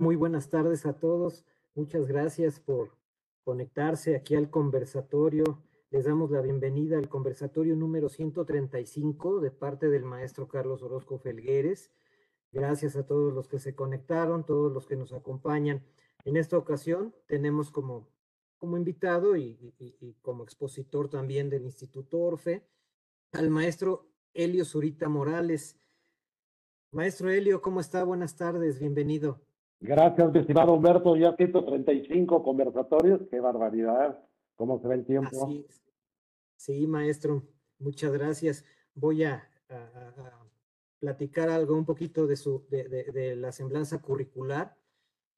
Muy buenas tardes a todos. Muchas gracias por conectarse aquí al conversatorio. Les damos la bienvenida al conversatorio número 135 de parte del maestro Carlos Orozco Felgueres. Gracias a todos los que se conectaron, todos los que nos acompañan. En esta ocasión tenemos como, como invitado y, y como expositor también del Instituto Orfe al maestro Helio Zurita Morales. Maestro Helio, ¿cómo está? Buenas tardes, bienvenido. Gracias, estimado Humberto. Ya 135 conversatorios. Qué barbaridad. ¿Cómo se ve el tiempo? Sí, maestro. Muchas gracias. Voy a, platicar algo un poquito de, su, de, de, la semblanza curricular.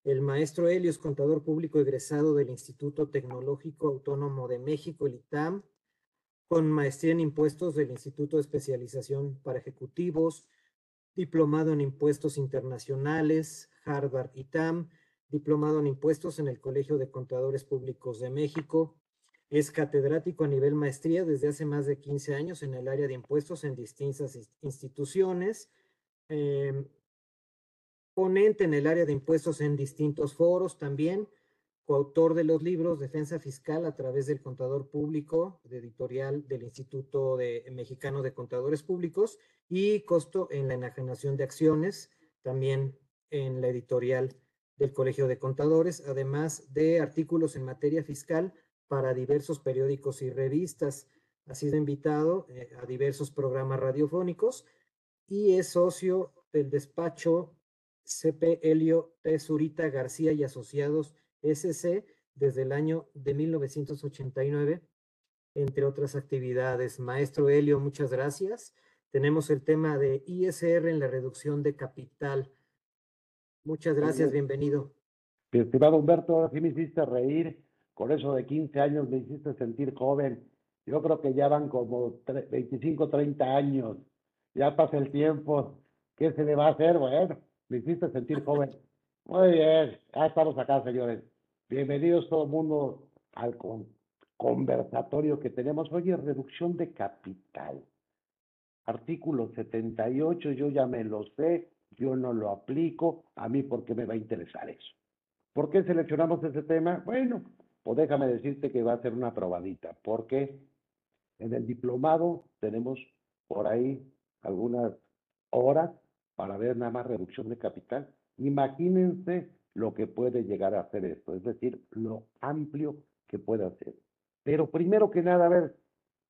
El maestro Helio es contador público egresado del Instituto Tecnológico Autónomo de México, el ITAM, con maestría en impuestos del Instituto de Especialización para Ejecutivos, diplomado en impuestos internacionales, Harvard ITAM, diplomado en impuestos en el Colegio de Contadores Públicos de México. Es catedrático a nivel maestría desde hace más de 15 años en el área de impuestos en distintas instituciones. Em, ponente en el área de impuestos en distintos foros también. Coautor de los libros Defensa Fiscal a través del Contador Público, de editorial del Instituto de, Mexicano de Contadores Públicos y Costo en la enajenación de acciones, también en la editorial del Colegio de Contadores, además de artículos en materia fiscal para diversos periódicos y revistas. Ha sido invitado eh, a diversos programas radiofónicos y es socio del despacho CP Helio Tesurita García y Asociados SC desde el año de 1989, entre otras actividades. Maestro Helio, muchas gracias. Tenemos el tema de ISR en la reducción de capital. Muchas gracias, bienvenido. estimado Humberto, así me hiciste reír, con eso de 15 años me hiciste sentir joven. Yo creo que ya van como 25, 30 años. Ya pasa el tiempo. ¿Qué se le va a hacer? Bueno, me hiciste sentir joven. Muy bien, ya estamos acá, señores. Bienvenidos todo el mundo al conversatorio que tenemos. Oye, reducción de capital. Artículo 78, yo ya me lo sé, yo no lo aplico, a mí porque me va a interesar eso. ¿Por qué seleccionamos ese tema? Bueno, pues déjame decirte que va a ser una probadita, porque en el diplomado tenemos por ahí algunas horas para ver nada más reducción de capital. Imagínense lo que puede llegar a hacer esto, es decir, lo amplio que puede hacer. Pero primero que nada, a ver,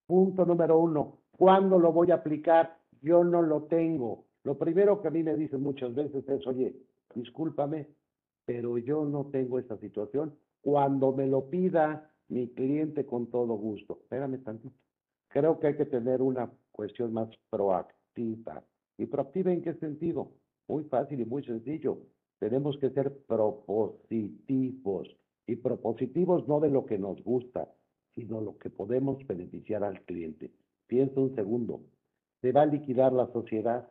punto número uno, ¿cuándo lo voy a aplicar? Yo no lo tengo. Lo primero que a mí me dicen muchas veces es, oye, discúlpame, pero yo no tengo esta situación. Cuando me lo pida mi cliente con todo gusto. Espérame tantito. Creo que hay que tener una cuestión más proactiva. ¿Y proactiva en qué sentido? Muy fácil y muy sencillo. Tenemos que ser propositivos. Y propositivos no de lo que nos gusta, sino lo que podemos beneficiar al cliente. Piensa un segundo. ¿Se va a liquidar la sociedad?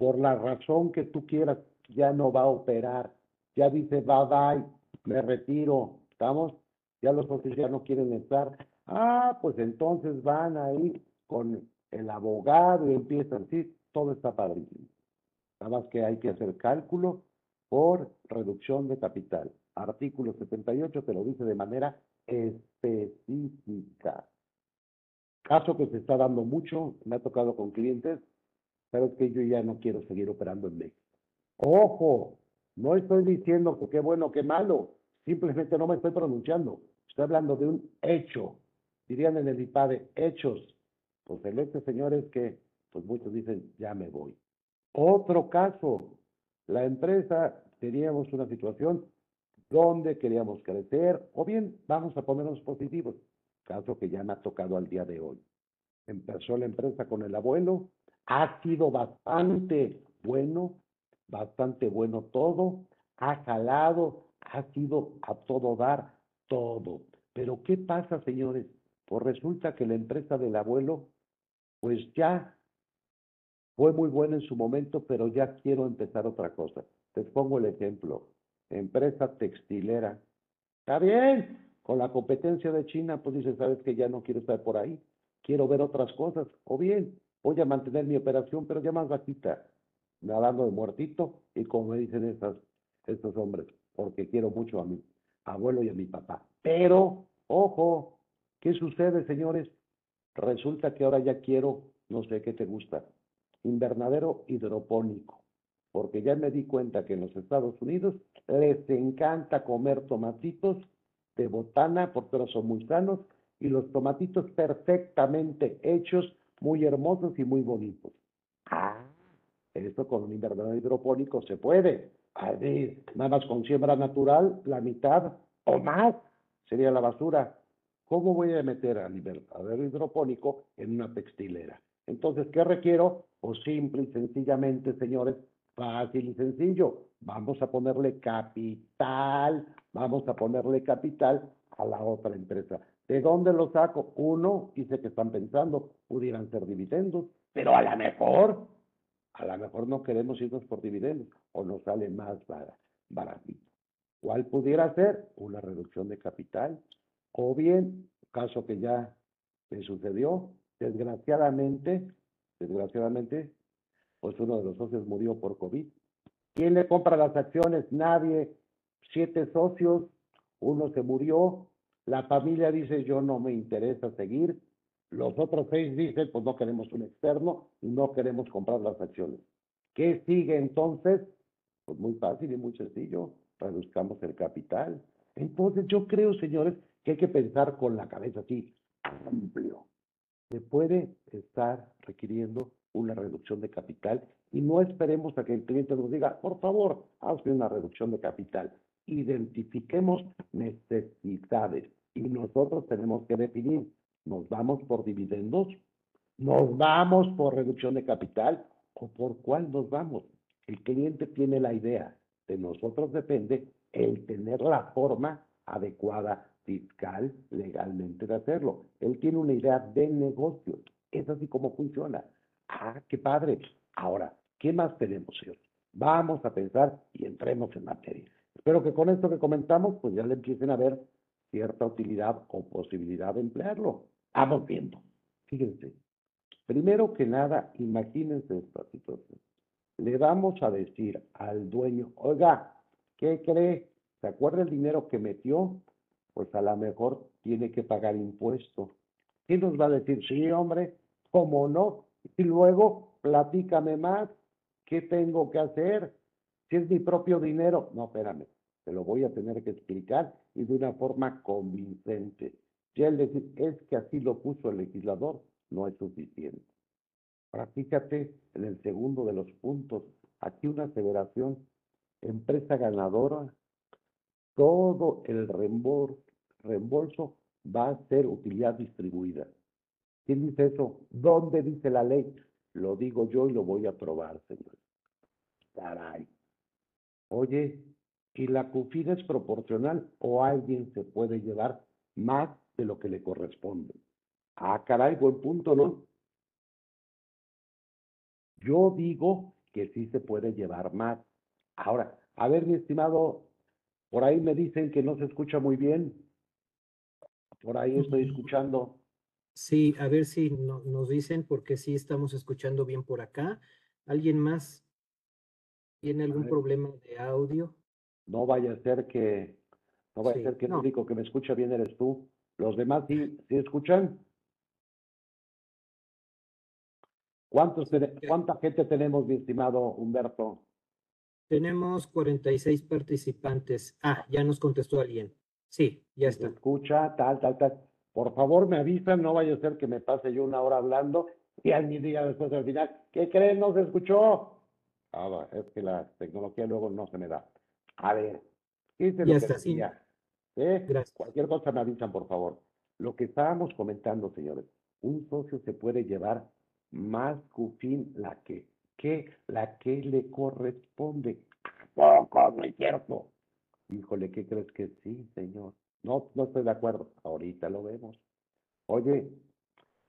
por la razón que tú quieras, ya no va a operar. Ya dice, bye bye, me retiro. ¿Estamos? Ya los socios ya no quieren estar. Ah, pues entonces van ahí con el abogado y empiezan. Sí, todo está padrísimo. Nada más que hay que hacer cálculo por reducción de capital. Artículo 78 te lo dice de manera específica. Caso que se está dando mucho, me ha tocado con clientes sabes que yo ya no quiero seguir operando en México. Ojo, no estoy diciendo que qué bueno, qué malo, simplemente no me estoy pronunciando. Estoy hablando de un hecho. Dirían en el IPADE, hechos. Pues el hecho, señores, que pues muchos dicen, ya me voy. Otro caso, la empresa teníamos una situación donde queríamos crecer, o bien vamos a ponernos positivos, caso que ya me ha tocado al día de hoy. Empezó la empresa con el abuelo, ha sido bastante bueno, bastante bueno todo, ha jalado, ha sido a todo dar todo. Pero ¿qué pasa, señores? Pues resulta que la empresa del abuelo, pues ya fue muy buena en su momento, pero ya quiero empezar otra cosa. Te pongo el ejemplo. Empresa textilera. Está bien, con la competencia de China, pues dice, sabes que ya no quiero estar por ahí, quiero ver otras cosas. O bien, voy a mantener mi operación, pero ya más bajita, nadando de muertito, y como me dicen estos hombres, porque quiero mucho a mi abuelo y a mi papá. Pero, ojo, ¿qué sucede, señores? Resulta que ahora ya quiero, no sé qué te gusta, invernadero hidropónico, porque ya me di cuenta que en los Estados Unidos les encanta comer tomatitos de botana, porque ahora son muy sanos, y los tomatitos perfectamente hechos, muy hermosos y muy bonitos. Ah, esto con un invernadero hidropónico se puede. Ahí, nada más con siembra natural, la mitad o más sería la basura. ¿Cómo voy a meter al invernadero hidropónico en una textilera? Entonces, ¿qué requiero? Pues simple y sencillamente, señores, fácil y sencillo. Vamos a ponerle capital, vamos a ponerle capital a la otra empresa. ¿De dónde lo saco? Uno, y que están pensando, pudieran ser dividendos, pero a lo mejor, a lo mejor no queremos irnos por dividendos o nos sale más baratito. ¿Cuál pudiera ser? Una reducción de capital. O bien, caso que ya me sucedió, desgraciadamente, desgraciadamente, pues uno de los socios murió por COVID. ¿Quién le compra las acciones? Nadie. Siete socios, uno se murió, la familia dice yo no me interesa seguir, los otros seis dicen pues no queremos un externo y no queremos comprar las acciones. ¿Qué sigue entonces? Pues muy fácil y muy sencillo, reduzcamos el capital. Entonces yo creo, señores, que hay que pensar con la cabeza así, amplio. Se puede estar requiriendo una reducción de capital y no esperemos a que el cliente nos diga, por favor, hazme una reducción de capital. Identifiquemos necesidades y nosotros tenemos que definir, ¿nos vamos por dividendos? ¿Nos vamos por reducción de capital? ¿O por cuál nos vamos? El cliente tiene la idea, de nosotros depende el tener la forma adecuada fiscal, legalmente de hacerlo. Él tiene una idea de negocio. Es así como funciona. Ah, qué padre. Ahora, ¿qué más tenemos, señor? Vamos a pensar y entremos en materia. Espero que con esto que comentamos, pues ya le empiecen a ver cierta utilidad o posibilidad de emplearlo. Vamos viendo. Fíjense. Primero que nada, imagínense esta situación. Le vamos a decir al dueño, oiga, ¿qué cree? ¿Se acuerda el dinero que metió? Pues a lo mejor tiene que pagar impuesto. ¿Quién nos va a decir? Sí, hombre, ¿cómo no? Y luego, platícame más, ¿qué tengo que hacer? Si es mi propio dinero, no, espérame, te lo voy a tener que explicar y de una forma convincente. Ya el decir, es que así lo puso el legislador, no es suficiente. Ahora fíjate en el segundo de los puntos, aquí una aseveración, empresa ganadora, todo el reembolso, va a ser utilidad distribuida. ¿Quién dice eso? ¿Dónde dice la ley? Lo digo yo y lo voy a probar, señor. Caray. Oye, ¿y la CUFID es proporcional o alguien se puede llevar más de lo que le corresponde? Ah, caray, buen punto, ¿no? Yo digo que sí se puede llevar más. Ahora, a ver, mi estimado, por ahí me dicen que no se escucha muy bien. Por ahí estoy escuchando. Sí, a ver si nos dicen, porque sí estamos escuchando bien por acá. ¿Alguien más tiene algún problema de audio? No vaya a ser que, no vaya a ser que el único que me escucha bien eres tú. ¿Los demás sí, sí escuchan? ¿Cuántos, ¿Cuánta gente tenemos, mi estimado Humberto? Tenemos 46 participantes. Ah, ya nos contestó alguien. Sí, ya está. escucha, tal, tal, tal. Por favor, me avisan, no vaya a ser que me pase yo una hora hablando y al día después al final, ¿qué creen? No se escuchó. Ah, es que la tecnología luego no se me da. A ver, ¿qué es lo ya que está, decía? ¿Eh? Gracias. Cualquier cosa me avisan, por favor. Lo que estábamos comentando, señores, un socio se puede llevar más cufín la que, que la que le corresponde. Poco, no es cierto. Híjole, ¿qué crees que sí, señor? No, no estoy de acuerdo. Ahorita lo vemos. Oye,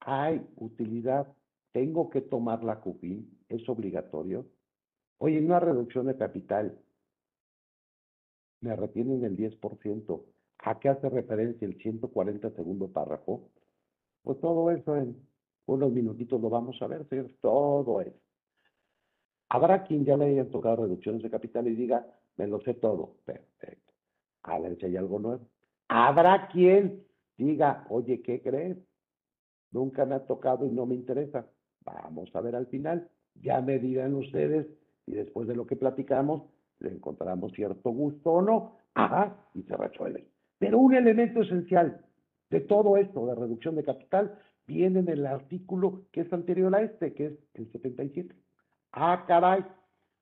hay utilidad. Tengo que tomar la CUFIN, es obligatorio. Oye, una reducción de capital. Me retienen el 10%. ¿A qué hace referencia el 140 segundo párrafo? Pues todo eso en unos minutitos lo vamos a ver, señor. Todo eso. Habrá quien ya le hayan tocado reducciones de capital y diga, me lo sé todo. Perfecto. A ver si hay algo nuevo. Habrá quien diga, oye, ¿qué crees? Nunca me ha tocado y no me interesa. Vamos a ver al final. Ya me dirán ustedes y después de lo que platicamos, le encontramos cierto gusto o no. Ajá, y se resuelve. Pero un elemento esencial de todo esto de reducción de capital viene en el artículo que es anterior a este, que es el 77. Ah, caray,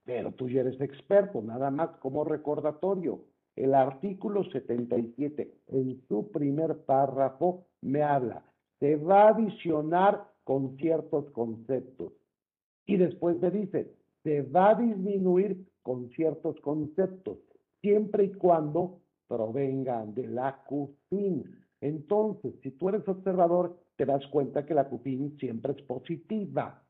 pero tú ya eres experto, nada más como recordatorio. El artículo 77, en su primer párrafo, me habla, se va a adicionar con ciertos conceptos. Y después me dice, se va a disminuir con ciertos conceptos, siempre y cuando provengan de la CUFIN. Entonces, si tú eres observador, te das cuenta que la CUFIN siempre es positiva.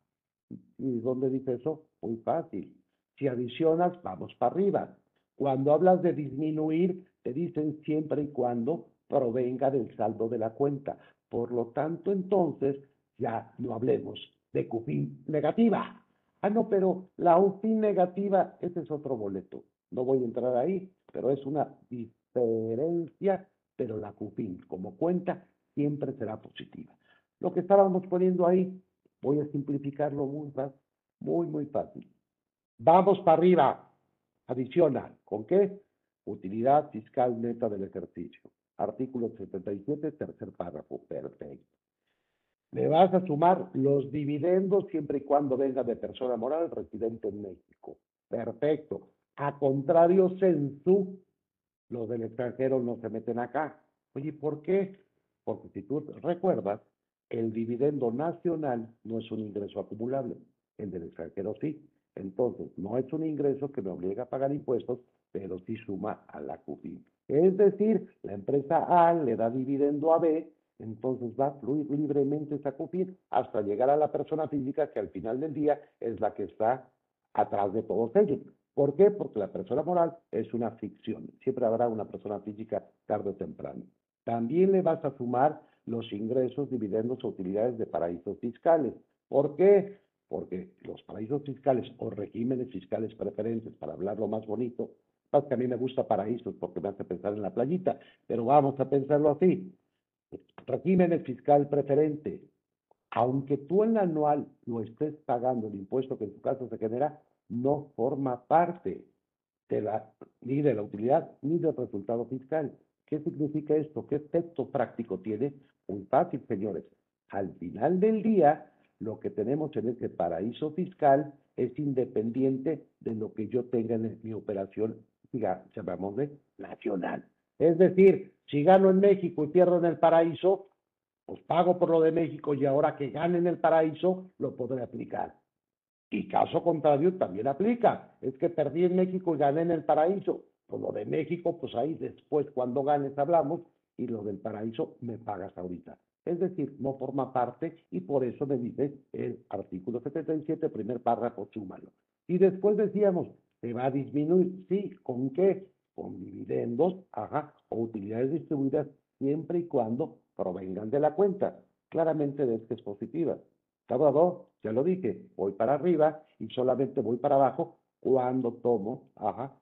¿Y dónde dice eso? Muy fácil. Si adicionas, vamos para arriba. Cuando hablas de disminuir, te dicen siempre y cuando provenga del saldo de la cuenta. Por lo tanto, entonces, ya no hablemos de CUFIN negativa. Ah, no, pero la UFIN negativa, ese es otro boleto. No voy a entrar ahí, pero es una diferencia, pero la CUFIN como cuenta siempre será positiva. Lo que estábamos poniendo ahí, voy a simplificarlo muy muy, muy fácil. Vamos para arriba. Adiciona. ¿Con qué? Utilidad fiscal neta del ejercicio. Artículo 77, tercer párrafo. Perfecto. Le vas a sumar los dividendos siempre y cuando venga de persona moral residente en México. Perfecto. A contrario, censu, los del extranjero no se meten acá. Oye, ¿por qué? Porque si tú recuerdas, el dividendo nacional no es un ingreso acumulable, el del extranjero sí. Entonces, no es un ingreso que me obliga a pagar impuestos, pero sí suma a la CUFIN. Es decir, la empresa A le da dividendo a B entonces va a fluir libremente esa CUFIN hasta llegar a la persona física que al final del día es la que está atrás de todos ellos. ¿Por qué? Porque la persona moral es una ficción. Siempre habrá una persona física tarde o temprano. También le vas a sumar los ingresos, dividendos o utilidades de paraísos fiscales. ¿Por qué? Porque los paraísos fiscales o regímenes fiscales preferentes, para hablarlo más bonito, es que a mí me gusta paraísos porque me hace pensar en la playita, pero vamos a pensarlo así régimen fiscal preferente, aunque tú en la anual lo estés pagando el impuesto que en tu caso se genera, no forma parte de la, ni de la utilidad ni del resultado fiscal. ¿Qué significa esto? ¿Qué efecto práctico tiene? Muy fácil, señores. Al final del día, lo que tenemos en ese paraíso fiscal es independiente de lo que yo tenga en mi operación, digamos, llamémosle nacional. Es decir, si gano en México y pierdo en el paraíso, pues pago por lo de México y ahora que gane en el paraíso, lo podré aplicar. Y caso contrario, también aplica. Es que perdí en México y gané en el paraíso. Por lo de México, pues ahí después, cuando ganes, hablamos. Y lo del paraíso, me pagas ahorita. Es decir, no forma parte y por eso me dice el artículo 77, primer párrafo, súmalo. Y después decíamos, se va a disminuir. Sí, ¿con qué? con dividendos, ajá, o utilidades distribuidas siempre y cuando provengan de la cuenta. Claramente ves que es positiva. Cada dos, ya lo dije, voy para arriba y solamente voy para abajo cuando tomo, ajá,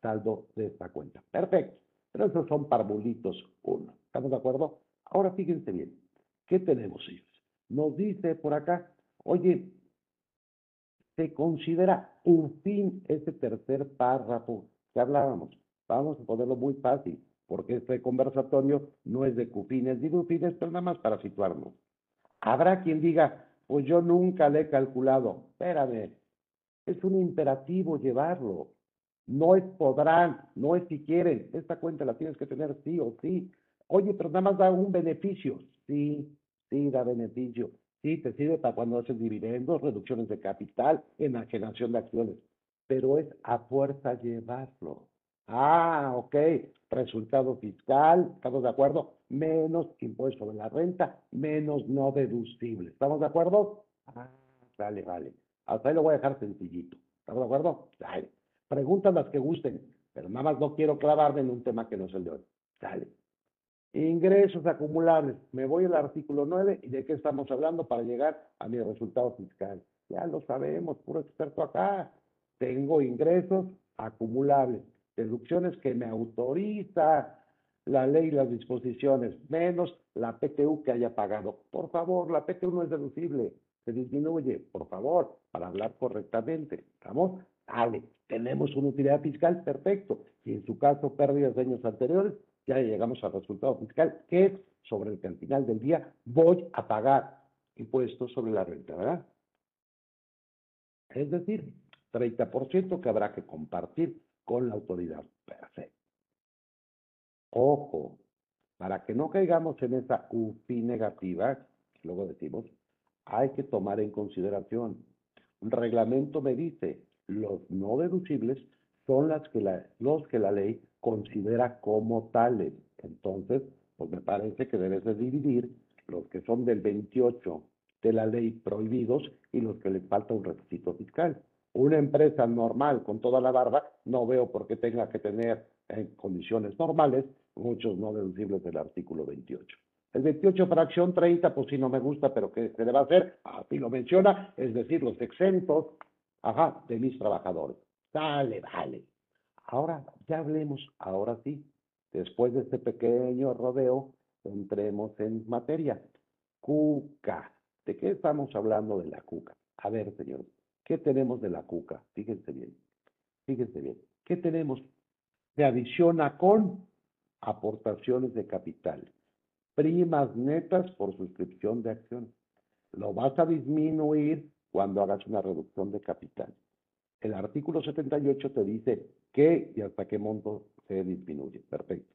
saldo de esta cuenta. Perfecto. Pero esos son parvulitos uno. ¿Estamos de acuerdo? Ahora fíjense bien. ¿Qué tenemos ellos? Nos dice por acá, oye, se considera un fin ese tercer párrafo que hablábamos. Vamos a ponerlo muy fácil, porque este conversatorio no es de cupines ni dufines, pero nada más para situarnos. Habrá quien diga, pues yo nunca le he calculado. Espérame, es un imperativo llevarlo. No es podrán, no es si quieren. Esta cuenta la tienes que tener sí o sí. Oye, pero nada más da un beneficio. Sí, sí da beneficio. Sí, te sirve para cuando haces dividendos, reducciones de capital, enajenación de acciones. Pero es a fuerza llevarlo. Ah, ok. Resultado fiscal, ¿estamos de acuerdo? Menos impuesto de la renta, menos no deducible. ¿Estamos de acuerdo? Ah, vale, vale. Hasta ahí lo voy a dejar sencillito. ¿Estamos de acuerdo? Dale. Preguntas las que gusten, pero nada más no quiero clavarme en un tema que no es el de hoy. Dale. Ingresos acumulables. Me voy al artículo 9 y de qué estamos hablando para llegar a mi resultado fiscal. Ya lo sabemos, puro experto acá. Tengo ingresos acumulables deducciones que me autoriza la ley y las disposiciones, menos la PTU que haya pagado. Por favor, la PTU no es deducible, se disminuye, por favor, para hablar correctamente. ¿Estamos? Dale, tenemos una utilidad fiscal, perfecto. Y en su caso, pérdidas de años anteriores, ya llegamos al resultado fiscal, que es sobre el que al final del día voy a pagar impuestos sobre la renta, ¿verdad? Es decir, 30% que habrá que compartir con la autoridad. Perfecto. Ojo, para que no caigamos en esa UFI negativa, luego decimos, hay que tomar en consideración. Un reglamento me dice, los no deducibles son las que los que la ley considera como tales. Entonces, pues me parece que debes de dividir los que son del 28 de la ley prohibidos y los que les falta un requisito fiscal. Una empresa normal con toda la barba, no veo por qué tenga que tener en condiciones normales muchos no deducibles del artículo 28. El 28 fracción 30, pues sí no me gusta, pero ¿qué se le va a hacer? Así lo menciona, es decir, los exentos, ajá, de mis trabajadores. Dale, vale. Ahora, ya hablemos, ahora sí, después de este pequeño rodeo, entremos en materia. Cuca. ¿De qué estamos hablando de la cuca? A ver, señores, ¿qué tenemos de la cuca? Fíjense bien, fíjense bien. ¿Qué tenemos? Se adiciona con aportaciones de capital, primas netas por suscripción de acciones. Lo vas a disminuir cuando hagas una reducción de capital. El artículo 78 te dice qué y hasta qué monto se disminuye. Perfecto.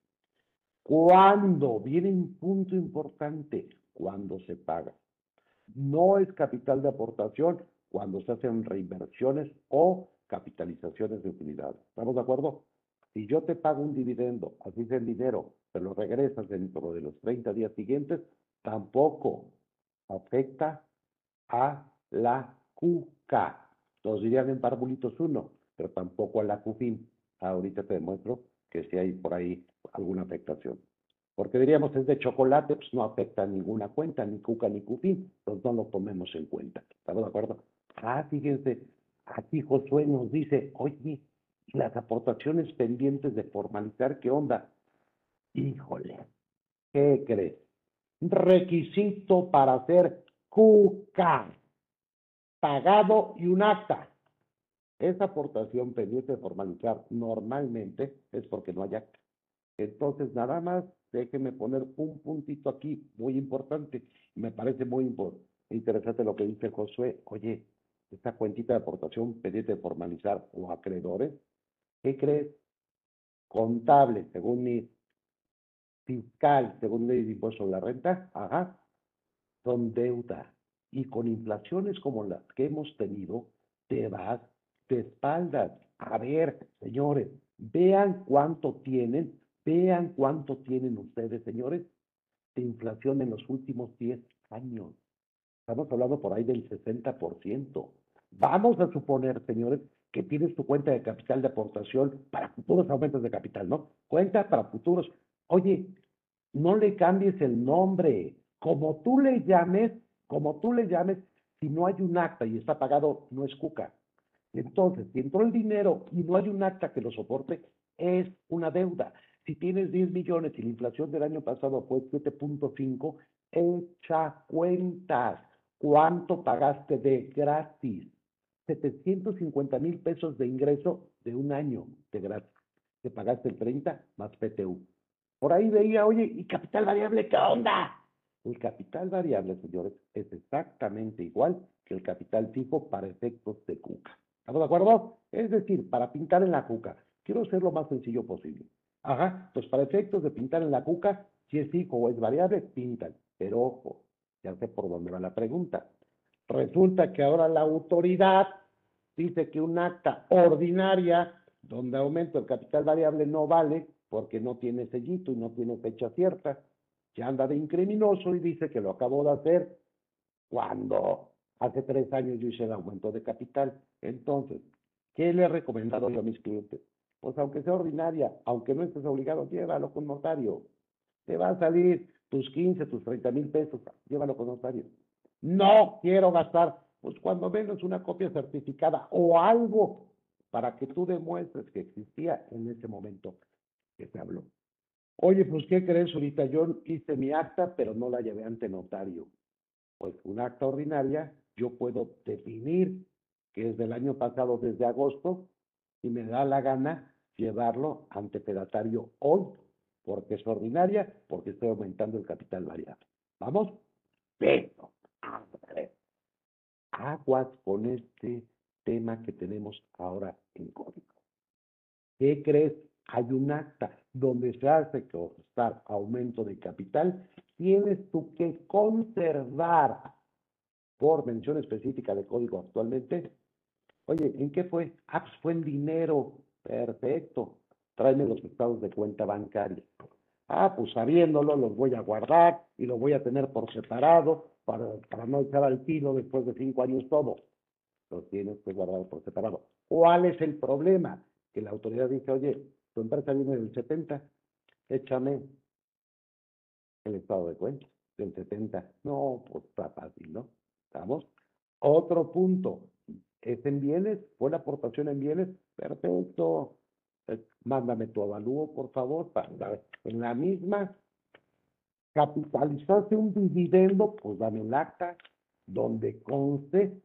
¿Cuándo? Viene un punto importante. Cuando se paga. No es capital de aportación cuando se hacen reinversiones o capitalizaciones de utilidades. ¿Estamos de acuerdo? Si yo te pago un dividendo, así es el dinero, pero lo regresas dentro de los 30 días siguientes, tampoco afecta a la QK. Todos dirían en parbulitos uno, pero tampoco a la QFIN. Ahorita te demuestro que si hay por ahí alguna afectación. Porque diríamos es de chocolate, pues no afecta a ninguna cuenta, ni cuca ni cupín, pues no lo tomemos en cuenta. ¿Estamos de acuerdo? Ah, fíjense, aquí Josué nos dice, oye, las aportaciones pendientes de formalizar, ¿qué onda? Híjole, ¿qué crees? Requisito para hacer cuca, pagado y un acta. Esa aportación pendiente de formalizar normalmente es porque no hay acta. Entonces, nada más déjeme poner un puntito aquí, muy importante. Me parece muy interesante lo que dice Josué. Oye, esta cuentita de aportación pendiente de formalizar o acreedores, ¿qué crees? Contable, según mi fiscal, según de impuesto sobre la renta, ajá, son deuda. Y con inflaciones como las que hemos tenido, te vas de espaldas. A ver, señores, vean cuánto tienen Vean cuánto tienen ustedes, señores, de inflación en los últimos 10 años. Estamos hablando por ahí del 60%. Vamos a suponer, señores, que tienes tu cuenta de capital de aportación para futuros aumentos de capital, ¿no? Cuenta para futuros. Oye, no le cambies el nombre. Como tú le llames, como tú le llames, si no hay un acta y está pagado, no es cuca. Entonces, si entró el dinero y no hay un acta que lo soporte, es una deuda. Si tienes 10 millones y la inflación del año pasado fue 7.5, echa cuentas. ¿Cuánto pagaste de gratis? 750 mil pesos de ingreso de un año de gratis. Te pagaste el 30 más PTU. Por ahí veía, oye, ¿y capital variable qué onda? El capital variable, señores, es exactamente igual que el capital fijo para efectos de cuca. ¿Estamos de acuerdo? Es decir, para pintar en la cuca. Quiero ser lo más sencillo posible. Ajá, pues para efectos de pintar en la cuca, si es fijo o es variable, pintan. Pero ojo, ya sé por dónde va la pregunta. Resulta que ahora la autoridad dice que un acta ordinaria donde aumento el capital variable no vale porque no tiene sellito y no tiene fecha cierta. Se anda de incriminoso y dice que lo acabó de hacer cuando hace tres años yo hice el aumento de capital. Entonces, ¿qué le he recomendado yo a mis clientes? pues aunque sea ordinaria, aunque no estés obligado, llévalo con notario. Te va a salir tus 15, tus 30 mil pesos, llévalo con notario. No quiero gastar, pues cuando menos una copia certificada o algo para que tú demuestres que existía en ese momento que se habló. Oye, pues, ¿qué crees ahorita? Yo hice mi acta, pero no la llevé ante notario. Pues un acta ordinaria, yo puedo definir que es del año pasado desde agosto y me da la gana llevarlo ante pedatario hoy, porque es ordinaria, porque estoy aumentando el capital variable. ¿Vamos? Pero, aguas con este tema que tenemos ahora en código. ¿Qué crees? Hay un acta donde se hace constar aumento de capital, tienes tú que conservar por mención específica de código actualmente. Oye, ¿en qué fue? Ah, pues fue en dinero. Perfecto. Tráeme los estados de cuenta bancaria. Ah, pues sabiéndolo, los voy a guardar y los voy a tener por separado para, para no echar al tiro después de cinco años todo. Los tienes que guardar por separado. ¿Cuál es el problema? Que la autoridad dice, oye, tu empresa viene del 70, échame el estado de cuenta del 70. No, pues está fácil, ¿no? ¿Estamos? Otro punto, es en bienes, fue la aportación en bienes, perfecto. Eh, mándame tu avalúo, por favor, para en la misma capitalizaste un dividendo, pues dame el acta donde conste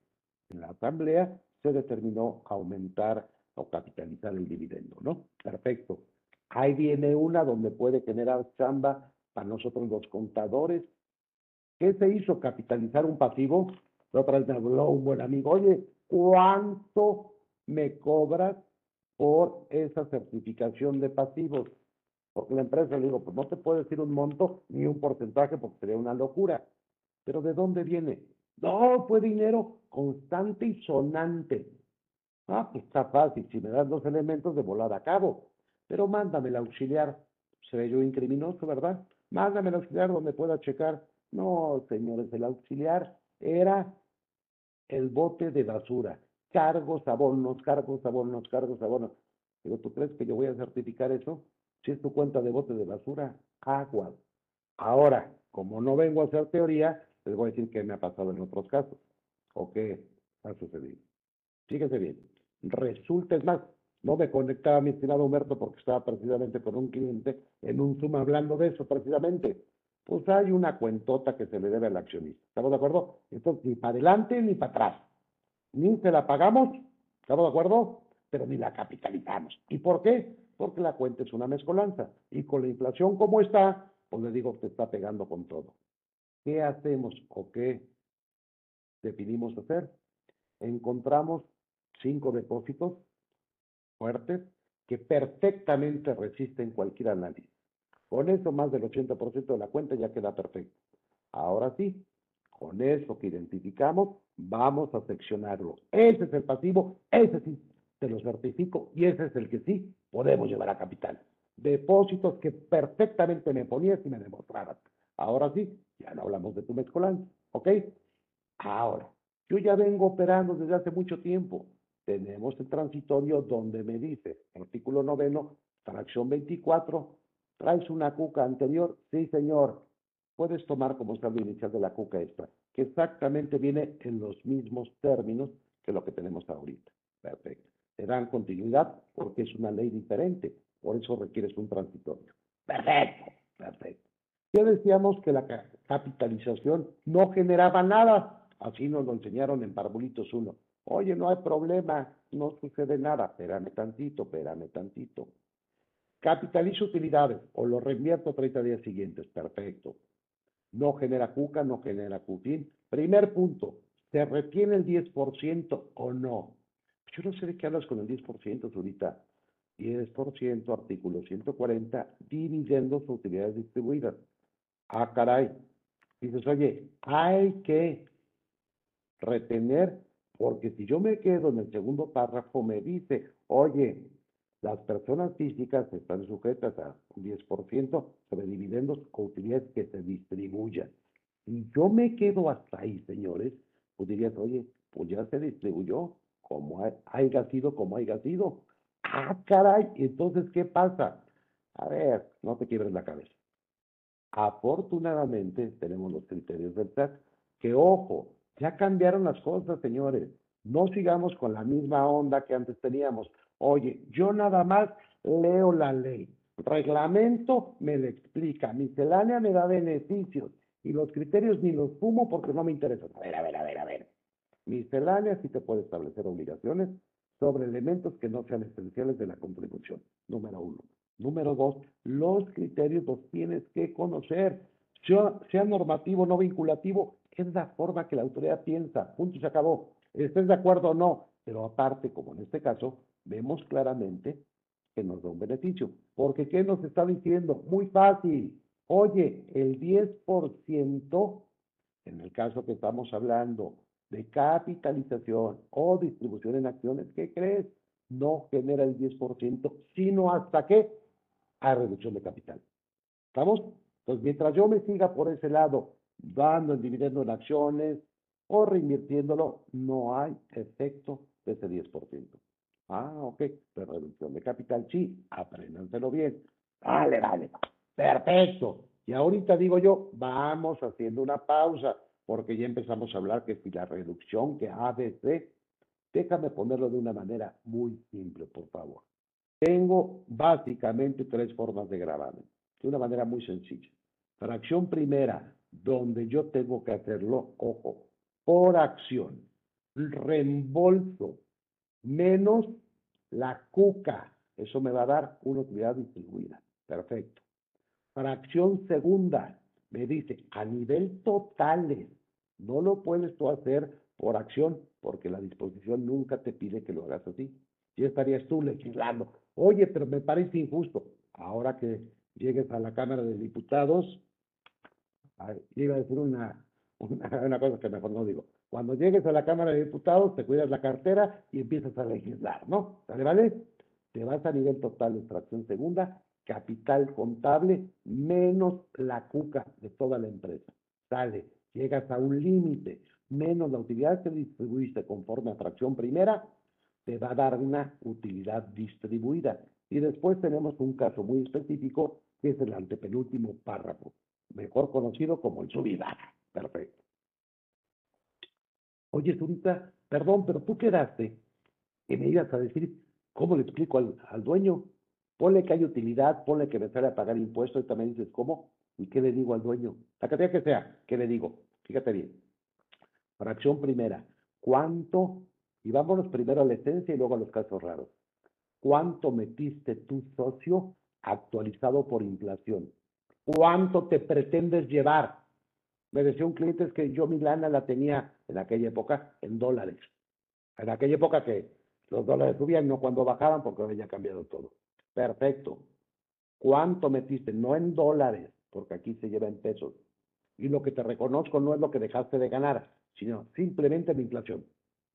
en la asamblea se determinó aumentar o capitalizar el dividendo, ¿no? Perfecto. Ahí viene una donde puede generar chamba para nosotros los contadores. ¿Qué se hizo? Capitalizar un pasivo. Otra vez me habló un buen amigo, oye, ¿cuánto me cobras por esa certificación de pasivos? Porque la empresa le digo, pues no te puedo decir un monto ni un porcentaje porque sería una locura. Pero ¿de dónde viene? No, fue dinero constante y sonante. Ah, pues está fácil, si me das dos elementos de volar a cabo. Pero mándame el auxiliar. Se ve yo incriminoso, ¿verdad? Mándame el auxiliar donde pueda checar. No, señores, el auxiliar era el bote de basura. Cargos, abonos, cargos, abonos, cargos, abonos. Pero ¿tú crees que yo voy a certificar eso? Si es tu cuenta de bote de basura, agua. Ahora, como no vengo a hacer teoría, les voy a decir qué me ha pasado en otros casos o qué ha sucedido. Fíjense bien, resulta, es más, no me conectaba mi estimado Humberto porque estaba precisamente con un cliente en un Zoom hablando de eso precisamente. Pues hay una cuentota que se le debe al accionista. ¿Estamos de acuerdo? Entonces, ni para adelante ni para atrás. Ni se la pagamos, ¿estamos de acuerdo? Pero ni la capitalizamos. ¿Y por qué? Porque la cuenta es una mezcolanza. Y con la inflación como está, pues le digo que está pegando con todo. ¿Qué hacemos o qué definimos hacer? Encontramos cinco depósitos fuertes que perfectamente resisten cualquier análisis. Con eso más del 80% de la cuenta ya queda perfecto. Ahora sí, con eso que identificamos, vamos a seccionarlo. Ese es el pasivo, ese sí te lo certifico y ese es el que sí podemos llevar a capital. Depósitos que perfectamente me ponías y me demostraras. Ahora sí, ya no hablamos de tu mezcolanza, ¿ok? Ahora, yo ya vengo operando desde hace mucho tiempo. Tenemos el transitorio donde me dice, artículo noveno, fracción 24, ¿traes una cuca anterior? Sí, señor. Puedes tomar como saldo inicial de la cuca esta, que exactamente viene en los mismos términos que lo que tenemos ahorita. Perfecto. Te dan continuidad porque es una ley diferente, por eso requieres un transitorio. Perfecto, perfecto. Ya decíamos que la capitalización no generaba nada, así nos lo enseñaron en Parbulitos 1. Oye, no hay problema, no sucede nada, espérame tantito, espérame tantito. Capitalizo utilidades o lo reinvierto 30 días siguientes, perfecto. No genera cuca, no genera cutín. Primer punto, ¿se retiene el 10% o no? Yo no sé de qué hablas con el 10% ahorita. 10%, artículo 140, dividendos o utilidades distribuidas. Ah, caray. Dices, oye, hay que retener porque si yo me quedo en el segundo párrafo, me dice, oye, las personas físicas están sujetas a un 10% sobre dividendos o utilidades que se distribuyan. Si yo me quedo hasta ahí, señores, pues dirías, oye, pues ya se distribuyó, como haya sido, como haya sido. Ah, caray, entonces, ¿qué pasa? A ver, no te quiebres la cabeza. Afortunadamente tenemos los criterios del SAT, que ojo, ya cambiaron las cosas, señores. No sigamos con la misma onda que antes teníamos. Oye, yo nada más leo la ley. Reglamento me lo explica. Miscelánea me da beneficios. Y los criterios ni los fumo porque no me interesan. A ver, a ver, a ver, a ver. Miscelánea sí te puede establecer obligaciones sobre elementos que no sean esenciales de la contribución. Número uno. Número dos, los criterios los tienes que conocer. Sea, sea normativo, no vinculativo, es la forma que la autoridad piensa. Punto se acabó. Estés de acuerdo o no. Pero aparte, como en este caso, vemos claramente que nos da un beneficio. Porque ¿qué nos está diciendo? Muy fácil. Oye, el 10%, en el caso que estamos hablando de capitalización o distribución en acciones, ¿qué crees? No genera el 10%, sino hasta que a reducción de capital. ¿Estamos? Entonces, mientras yo me siga por ese lado, dando el dividendo en acciones o reinvirtiéndolo, no hay efecto de ese 10%. Ah, ok, pero reducción de capital sí, apréndanselo bien. Vale, vale, perfecto. Y ahorita digo yo, vamos haciendo una pausa, porque ya empezamos a hablar que si la reducción, que ABC, déjame ponerlo de una manera muy simple, por favor. Tengo básicamente tres formas de gravamen, de una manera muy sencilla. Fracción primera, donde yo tengo que hacerlo, ojo, por acción, reembolso menos la cuca. Eso me va a dar una utilidad distribuida. Perfecto. Fracción segunda, me dice, a nivel totales, no lo puedes tú hacer por acción, porque la disposición nunca te pide que lo hagas así. Ya estarías tú legislando. Oye, pero me parece injusto. Ahora que llegues a la Cámara de Diputados, iba a decir una, una, cosa que mejor no digo. Cuando llegues a la Cámara de Diputados, te cuidas la cartera y empiezas a legislar, ¿no? ¿Sale, vale? Te vas a nivel total de extracción segunda, capital contable, menos la cuca de toda la empresa. Sale, llegas a un límite, menos la utilidad que distribuiste conforme a fracción primera, te va a dar una utilidad distribuida. Y después tenemos un caso muy específico, que es el antepenúltimo párrafo, mejor conocido como el subida. Perfecto. Oye, Zurita, perdón, pero tú quedaste que me ibas a decir cómo le explico al, dueño. Ponle que hay utilidad, ponle que me sale a pagar impuestos, y también dices cómo, y qué le digo al dueño. La cantidad que sea, ¿qué le digo? Fíjate bien. Fracción primera, ¿cuánto y vámonos primero a la esencia y luego a los casos raros. ¿Cuánto metiste tu socio actualizado por inflación? ¿Cuánto te pretendes llevar? Me decía un cliente es que yo mi lana la tenía en aquella época en dólares. En aquella época que los dólares subían, no cuando bajaban, porque había cambiado todo. Perfecto. ¿Cuánto metiste? No en dólares, porque aquí se lleva en pesos. Y lo que te reconozco no es lo que dejaste de ganar, sino simplemente la inflación.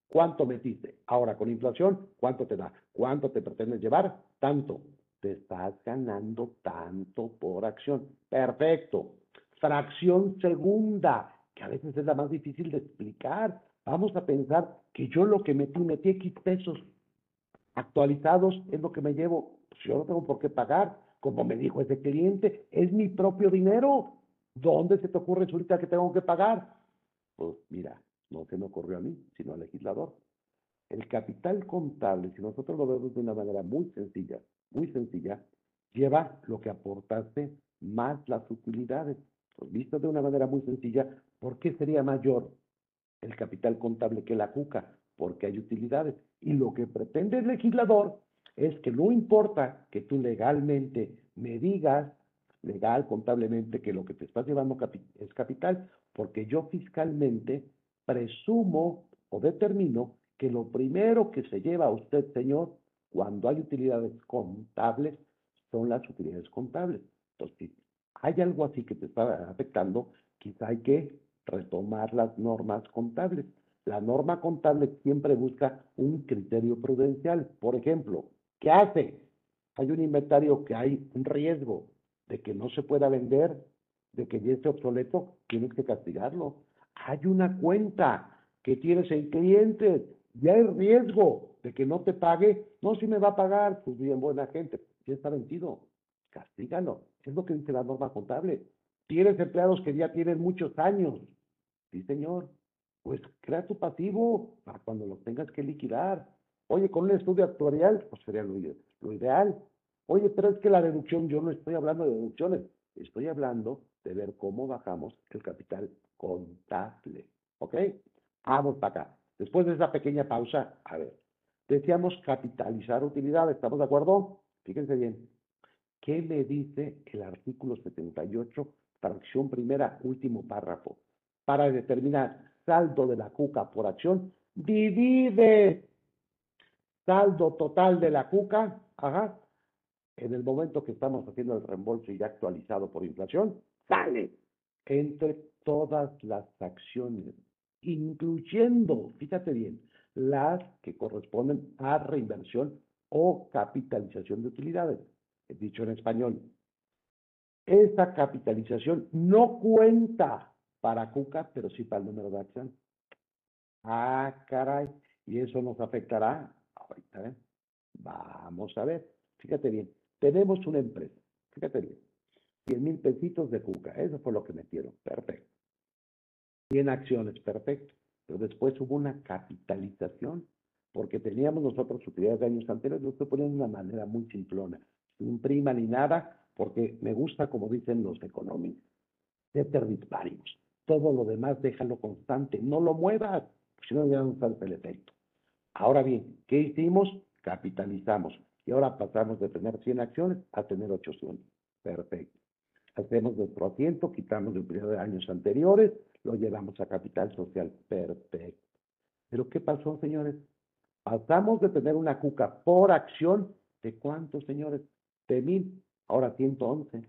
¿Cuánto metiste? Ahora, con inflación, ¿cuánto te da? ¿Cuánto te pretendes llevar? Tanto. Te estás ganando tanto por acción. Perfecto. Fracción segunda, que a veces es la más difícil de explicar. Vamos a pensar que yo lo que metí, metí X pesos actualizados, es lo que me llevo. Pues yo no tengo por qué pagar. Como me dijo ese cliente, es mi propio dinero. ¿Dónde se te ocurre ahorita que tengo que pagar? Pues mira, no se me ocurrió a mí, sino al legislador. El capital contable, si nosotros lo vemos de una manera muy sencilla, muy sencilla, lleva lo que aportaste más las utilidades. Pues visto de una manera muy sencilla, ¿por qué sería mayor el capital contable que la cuca? Porque hay utilidades. Y lo que pretende el legislador es que no importa que tú legalmente me digas, legal, contablemente, que lo que te estás llevando es capital, porque yo fiscalmente presumo o determino que lo primero que se lleva a usted, señor, cuando hay utilidades contables, son las utilidades contables. Entonces, si hay algo así que te está afectando, quizá hay que retomar las normas contables. La norma contable siempre busca un criterio prudencial. Por ejemplo, ¿qué hace? Hay un inventario que hay un riesgo de que no se pueda vender, de que ya esté obsoleto, tienes que castigarlo hay una cuenta que tienes en clientes y hay riesgo de que no te pague. No, si me va a pagar, pues bien, buena gente, si está vencido, castígalo. Es lo que dice la norma contable. Tienes empleados que ya tienen muchos años. Sí, señor. pues crea tu pasivo para cuando lo tengas que liquidar. Oye, con un estudio actuarial, pues sería lo, lo ideal. Oye, pero es que la deducción, yo no estoy hablando de deducciones, estoy hablando de ver cómo bajamos el capital contable. ¿Ok? Vamos para acá. Después de esa pequeña pausa, a ver, decíamos capitalizar utilidades, ¿estamos de acuerdo? Fíjense bien. ¿Qué me dice el artículo 78, fracción primera, último párrafo? Para determinar saldo de la cuca por acción, divide saldo total de la cuca, ajá, en el momento que estamos haciendo el reembolso ya actualizado por inflación, sale entre todas las acciones, incluyendo, fíjate bien, las que corresponden a reinversión o capitalización de utilidades, dicho en español. Esa capitalización no cuenta para Cuca, pero sí para el número de acción. Ah, caray, y eso nos afectará. Ahorita, ¿eh? Vamos a ver, fíjate bien, tenemos una empresa, fíjate bien, 100 mil pesitos de Cuca, eso fue lo que metieron, perfecto. 100 acciones, perfecto. Pero después hubo una capitalización, porque teníamos nosotros utilidades de años anteriores, lo estoy poniendo de una manera muy simplona, sin prima ni nada, porque me gusta, como dicen los económicos, ceteris paribus. Todo lo demás déjalo constante, no lo muevas, si no no falta el efecto. Ahora bien, ¿qué hicimos? Capitalizamos. Y ahora pasamos de tener 100 acciones a tener 800. Perfecto. Hacemos nuestro asiento, quitamos el periodo de años anteriores, lo llevamos a capital social. Perfecto. Pero ¿qué pasó, señores? Pasamos de tener una cuca por acción de cuántos, señores? De mil, ahora 111.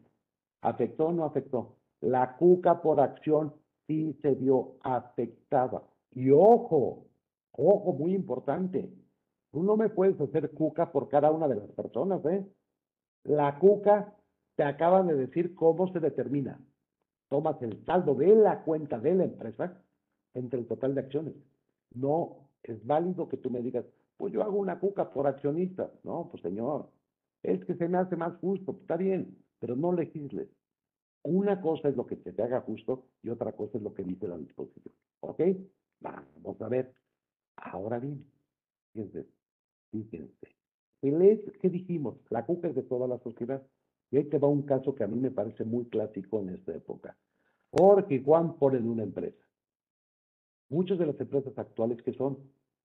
¿Afectó o no afectó? La cuca por acción sí se vio afectada. Y ojo, ojo, muy importante. Tú no me puedes hacer cuca por cada una de las personas, ¿eh? La cuca te acaban de decir cómo se determina. Tomas el saldo de la cuenta de la empresa entre el total de acciones. No es válido que tú me digas, pues yo hago una cuca por accionista. No, pues señor, es que se me hace más justo, está bien, pero no legisles. Una cosa es lo que se te haga justo y otra cosa es lo que dice la disposición. ¿Ok? Vamos a ver. Ahora bien, fíjense, fíjense. ¿Qué dijimos? La cuca es de toda la sociedad. Y ahí te va un caso que a mí me parece muy clásico en esta época. Jorge Juan ponen una empresa. Muchas de las empresas actuales que son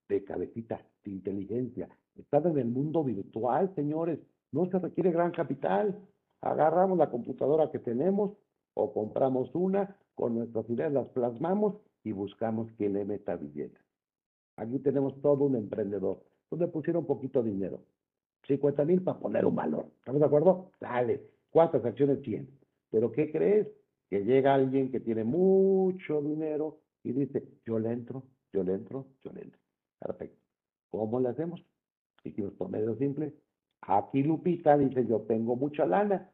de cabecita, de inteligencia, están en el mundo virtual, señores. No se requiere gran capital. Agarramos la computadora que tenemos o compramos una, con nuestras ideas las plasmamos y buscamos que le meta billetes. Aquí tenemos todo un emprendedor, donde pusieron poquito dinero. 50 mil para poner un valor. ¿Estamos de acuerdo? Dale. ¿Cuántas acciones tiene? Pero ¿qué crees? Que llega alguien que tiene mucho dinero y dice, yo le entro, yo le entro, yo le entro. Perfecto. ¿Cómo le hacemos? Dijimos por medio simple. Aquí Lupita dice, yo tengo mucha lana.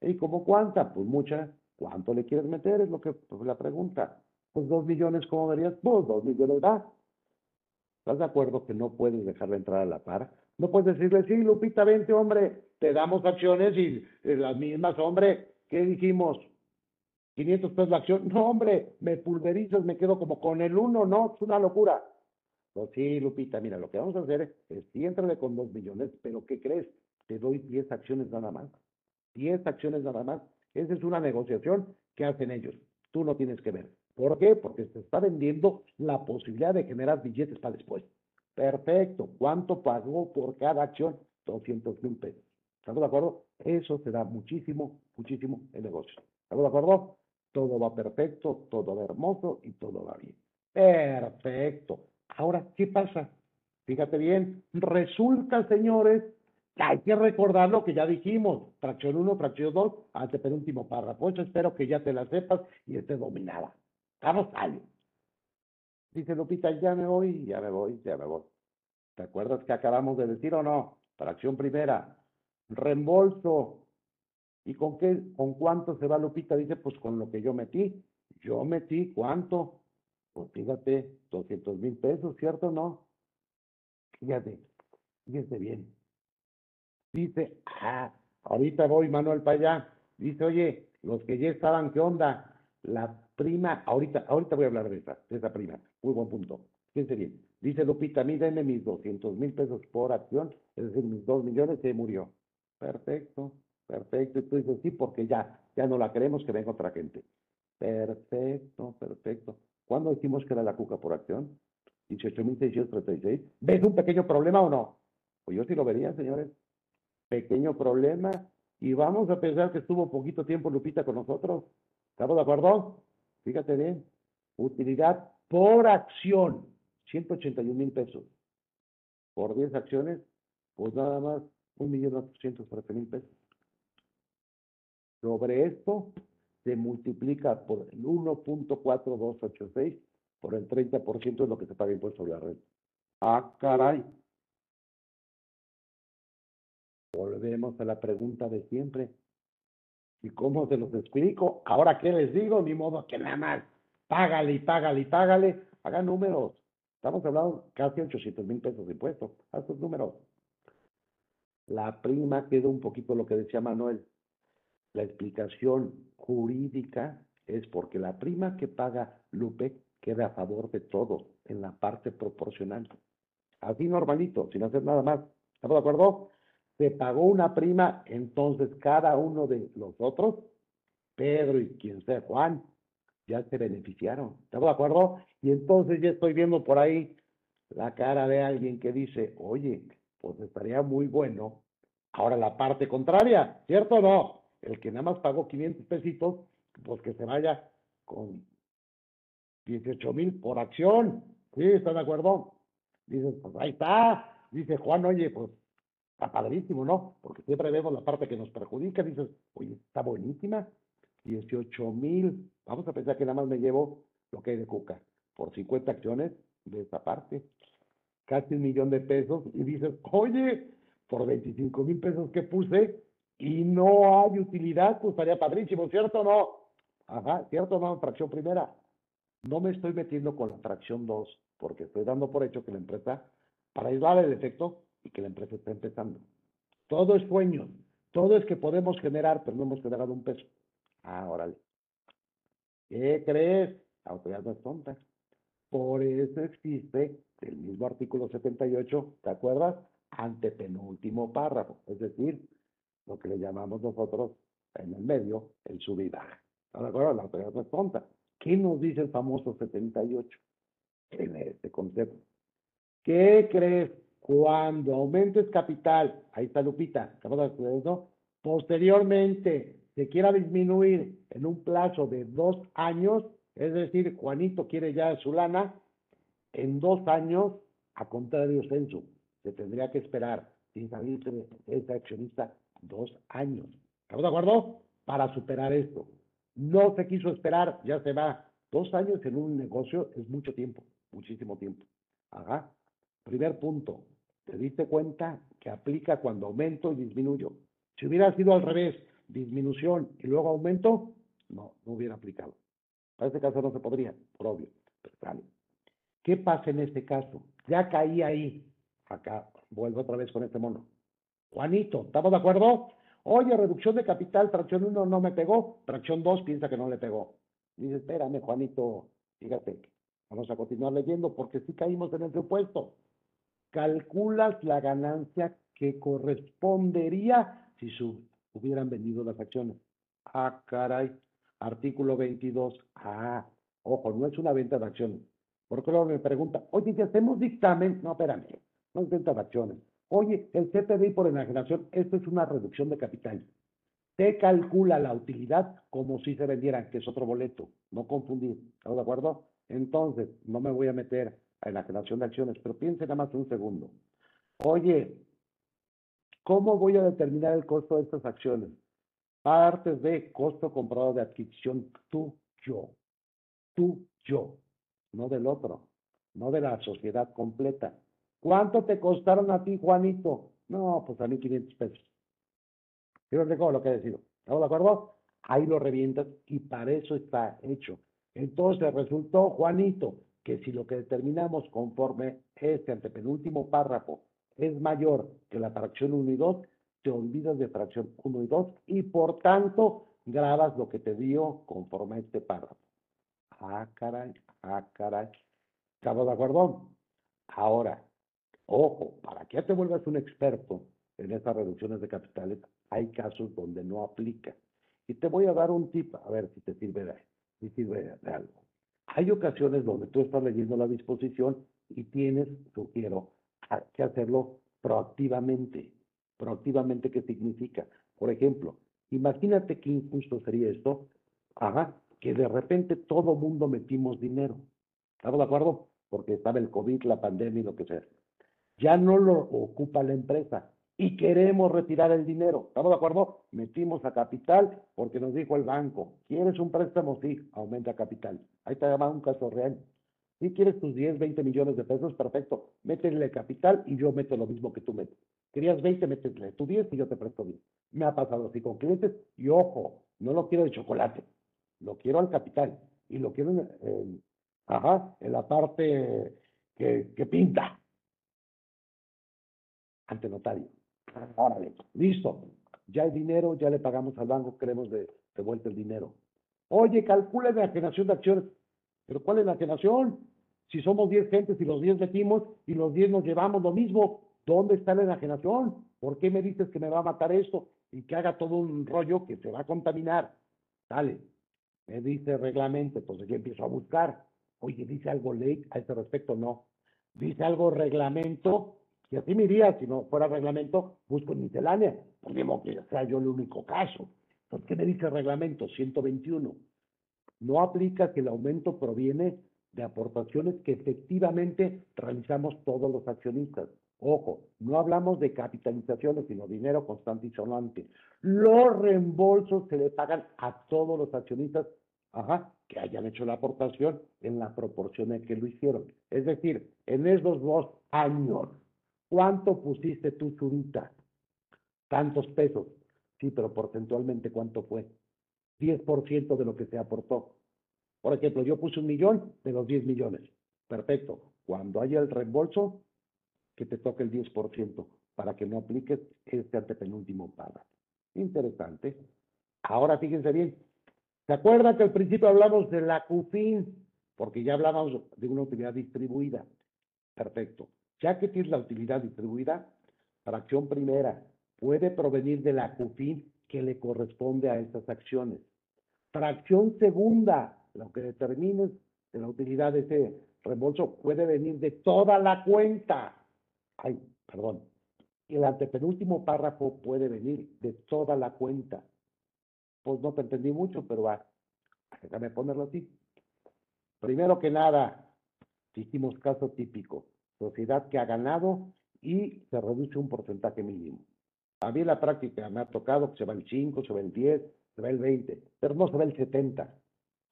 ¿Y cómo cuánta? Pues mucha. ¿Cuánto le quieres meter? Es lo que pues, la pregunta. Pues dos millones, ¿cómo verías? Pues dos millones da. ¿Estás de acuerdo que no puedes dejarle entrar a la par? No puedes decirle, sí, Lupita, vente, hombre, te damos acciones y las mismas, hombre, ¿qué dijimos? 500 pesos la acción. No, hombre, me pulverizas, me quedo como con el uno, no, es una locura. Pues sí, Lupita, mira, lo que vamos a hacer es, sí, entrale con dos millones, pero ¿qué crees? Te doy 10 acciones nada más. 10 acciones nada más. Esa es una negociación que hacen ellos. Tú no tienes que ver. ¿Por qué? Porque se está vendiendo la posibilidad de generar billetes para después. Perfecto. ¿Cuánto pagó por cada acción? 200 mil pesos. ¿Estamos de acuerdo? Eso se da muchísimo, muchísimo el negocio. ¿Estamos de acuerdo? Todo va perfecto, todo va hermoso y todo va bien. Perfecto. Ahora, ¿qué pasa? Fíjate bien. Resulta, señores, que hay que recordar lo que ya dijimos. Fracción 1, fracción 2, penúltimo párrafo. Yo espero que ya te la sepas y estés dominada. Vamos, sale. Dice Lupita, ya me voy, ya me voy, ya me voy. ¿Te acuerdas que acabamos de decir o no? Fracción primera, reembolso. ¿Y con qué, con cuánto se va Lupita? Dice, pues con lo que yo metí. Yo metí, ¿cuánto? Pues fíjate, 200 mil pesos, ¿cierto o no? Fíjate, fíjate bien. Dice, ah, ahorita voy, Manuel, para allá. Dice, oye, los que ya estaban, ¿qué onda? La prima, ahorita, ahorita voy a hablar de esa, de esa prima. Muy buen punto. Fíjense bien. Dice Lupita, a mí mis 200 mil pesos por acción, es decir, mis 2 millones, se murió. Perfecto, perfecto. Y tú dices, sí, porque ya, ya no la queremos, que venga otra gente. Perfecto, perfecto. ¿Cuándo decimos que era la cuca por acción? 18.636. ¿Ves un pequeño problema o no? Pues yo sí lo vería, señores. Pequeño problema. Y vamos a pensar que estuvo poquito tiempo Lupita con nosotros. ¿Estamos de acuerdo? Fíjate bien. Utilidad por acción. 181 mil pesos. Por 10 acciones, pues nada más 1.813.000 pesos. Sobre esto se multiplica por el 1.4286 por el 30% de lo que se paga impuesto sobre la renta. Ah, caray. Volvemos a la pregunta de siempre. ¿Y cómo se los explico? Ahora, ¿qué les digo? Ni modo que nada más. Págale y págale y págale. Haga números. Estamos hablando casi 800 mil pesos de impuestos. Haz estos números. La prima queda un poquito lo que decía Manuel. La explicación jurídica es porque la prima que paga Lupe queda a favor de todo en la parte proporcional. Así normalito, sin hacer nada más. ¿Estamos de acuerdo? Se pagó una prima, entonces cada uno de los otros, Pedro y quien sea Juan, ya se beneficiaron. ¿Estamos de acuerdo? Y entonces ya estoy viendo por ahí la cara de alguien que dice, oye, pues estaría muy bueno. Ahora la parte contraria, ¿cierto o no? El que nada más pagó 500 pesitos, pues que se vaya con 18 mil por acción. ¿Sí? ¿Están de acuerdo? Dices, pues ahí está. Dice Juan, oye, pues está padrísimo, ¿no? Porque siempre vemos la parte que nos perjudica. Dices, oye, está buenísima. 18 mil. Vamos a pensar que nada más me llevo lo que hay de Cuca por 50 acciones de esta parte. Casi un millón de pesos. Y dices, oye, por 25 mil pesos que puse y no hay utilidad, pues estaría padrísimo, ¿cierto o no? Ajá, ¿cierto o no? Fracción primera. No me estoy metiendo con la fracción 2 porque estoy dando por hecho que la empresa, para aislar el efecto y que la empresa está empezando. Todo es sueño, todo es que podemos generar, pero no hemos generado un peso. Ah, órale. ¿Qué crees? La autoridad no es tonta. Por eso existe el mismo artículo 78, ¿te acuerdas? Antepenúltimo párrafo, es decir, lo que le llamamos nosotros en el medio el subida. ¿De acuerdo? La autoridad no es tonta. ¿Qué nos dice el famoso 78 en este concepto? ¿Qué crees? Cuando aumentes capital, ahí está Lupita, de eso? Posteriormente se quiera disminuir en un plazo de dos años, es decir, Juanito quiere ya su lana, en dos años, a contrario censo, se tendría que esperar sin salirse ese accionista dos años. ¿Estamos de acuerdo? Para superar esto. No se quiso esperar, ya se va. Dos años en un negocio es mucho tiempo, muchísimo tiempo. Ajá. Primer punto, ¿te diste cuenta que aplica cuando aumento y disminuyo? Si hubiera sido al revés, disminución y luego aumento, no, no hubiera aplicado. Para este caso no se podría, por obvio. Pero ¿Qué pasa en este caso? Ya caí ahí. Acá, vuelvo otra vez con este mono. Juanito, ¿estamos de acuerdo? Oye, reducción de capital, tracción 1 no me pegó, tracción 2 piensa que no le pegó. Dice, espérame, Juanito, fíjate, vamos a continuar leyendo porque si caímos en el supuesto. Calculas la ganancia que correspondería si hubieran vendido las acciones. Ah, caray. Artículo 22. Ah, ojo, no es una venta de acciones. Porque luego me pregunta, oye, si hacemos dictamen, no, espérame, no es venta de acciones. Oye, el CPDI por enajenación, esto es una reducción de capital. Se calcula la utilidad como si se vendiera, que es otro boleto. No confundir. ¿Estamos de acuerdo? Entonces, no me voy a meter a enajenación de acciones, pero piensen nada más un segundo. Oye, ¿cómo voy a determinar el costo de estas acciones? Partes de costo comprado de adquisición, tú, yo. Tú, yo. No del otro. No de la sociedad completa. ¿Cuánto te costaron a ti, Juanito? No, pues a mí 500 pesos. Yo no tengo lo que decir. ¿Estamos de acuerdo? Ahí lo revientas y para eso está hecho. Entonces resultó, Juanito, que si lo que determinamos conforme este antepenúltimo párrafo es mayor que la fracción 1 y 2, te olvidas de fracción 1 y 2 y por tanto grabas lo que te dio conforme a este párrafo. Ah, caray, ah, caray. ¿Estamos de acuerdo? Ahora, ojo, para que te vuelvas un experto en estas reducciones de capitales, hay casos donde no aplica. Y te voy a dar un tip, a ver si te sirve de, si sirve de algo. Hay ocasiones donde tú estás leyendo la disposición y tienes, sugiero, que hacerlo proactivamente. Proactivamente, ¿qué significa? Por ejemplo, imagínate qué injusto sería esto, ajá, que de repente todo mundo metimos dinero. ¿Estamos de acuerdo? Porque estaba el COVID, la pandemia y lo que sea. Ya no lo ocupa la empresa y queremos retirar el dinero. ¿Estamos de acuerdo? Metimos a capital porque nos dijo el banco, ¿quieres un préstamo? Sí, aumenta capital. Ahí te llama un caso real. Si quieres tus 10, 20 millones de pesos, perfecto. Métele capital y yo meto lo mismo que tú metes. Querías 20, métele tu 10 y yo te presto 10. Me ha pasado así con clientes y ojo, no lo quiero de chocolate, lo quiero al capital y lo quiero en, ajá, en la parte que, pinta ante notario. Órale, listo. Ya hay dinero, ya le pagamos al banco, queremos de, de vuelta el dinero. Oye, calcula la generación de acciones. ¿Pero cuál es la generación? Si somos 10 gentes y los 10 metimos y los 10 nos llevamos lo mismo, ¿dónde está la enajenación? ¿Por qué me dices que me va a matar esto y que haga todo un rollo que se va a contaminar? Dale, me dice reglamento, entonces yo empiezo a buscar. Oye, ¿dice algo ley a ese respecto? No. ¿Dice algo reglamento? Y así me iría, si no fuera reglamento, busco en miscelánea. Por que sea yo el único caso. Entonces, ¿qué me dice reglamento? 121. No aplica que el aumento proviene de aportaciones que efectivamente realizamos todos los accionistas. Ojo, no hablamos de capitalizaciones, sino dinero constante y sonante. Los reembolsos se le pagan a todos los accionistas que hayan hecho la aportación en la proporción en que lo hicieron. Es decir, en esos dos años, ¿cuánto pusiste tú, Zurita? Tantos pesos. Sí, pero porcentualmente, ¿cuánto fue? 10% de lo que se aportó. Por ejemplo, yo puse un millón de los 10 millones. Perfecto. Cuando haya el reembolso, que te toque el 10% para que no apliques este antepenúltimo pago. Interesante. Ahora fíjense bien. ¿Se acuerdan que al principio hablamos de la CUFIN? Porque ya hablábamos de una utilidad distribuida. Perfecto. Ya que tienes la utilidad distribuida, fracción primera puede provenir de la CUFIN que le corresponde a estas acciones. Fracción segunda lo que determines de la utilidad de ese reembolso puede venir de toda la cuenta. Ay, perdón. El antepenúltimo párrafo puede venir de toda la cuenta. Pues no te entendí mucho, pero va. Déjame ponerlo así. Primero que nada, hicimos caso típico. Sociedad que ha ganado y se reduce un porcentaje mínimo. A mí en la práctica me ha tocado que se va el 5, se va el 10, se va el 20, pero no se va el 70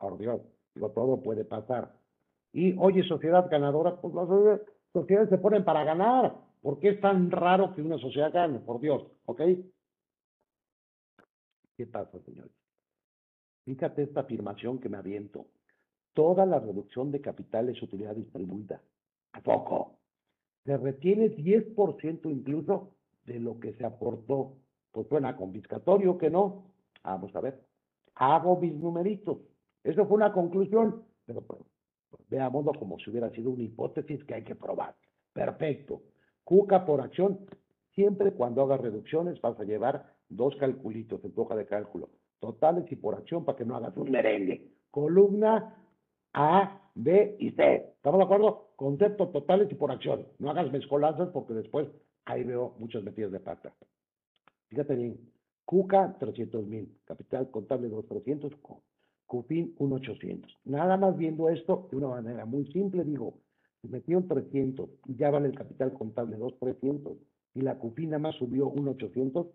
por Dios, digo, todo puede pasar. Y oye, sociedad ganadora, pues las sociedades se ponen para ganar. ¿Por qué es tan raro que una sociedad gane? Por Dios, ¿ok? ¿Qué pasa, señores? Fíjate esta afirmación que me aviento. Toda la reducción de capital es utilidad distribuida. ¿A poco? Se retiene 10% incluso de lo que se aportó. Pues suena confiscatorio que no. Vamos a ver. Hago mis numeritos. Eso fue una conclusión, pero pues, veámoslo como si hubiera sido una hipótesis que hay que probar. Perfecto. Cuca por acción. Siempre cuando hagas reducciones vas a llevar dos calculitos en tu hoja de cálculo. Totales y por acción para que no hagas un merengue. Columna A, B y C. ¿Estamos de acuerdo? Concepto totales y por acción. No hagas mezcolanzas porque después ahí veo muchas metidas de pata. Fíjate bien. Cuca, 300 mil. Capital contable, 2,300. CUFIN 1,800. Nada más viendo esto de una manera muy simple, digo, si metieron 300 y ya vale el capital contable 2,300 y la CUFIN nada más subió 1,800,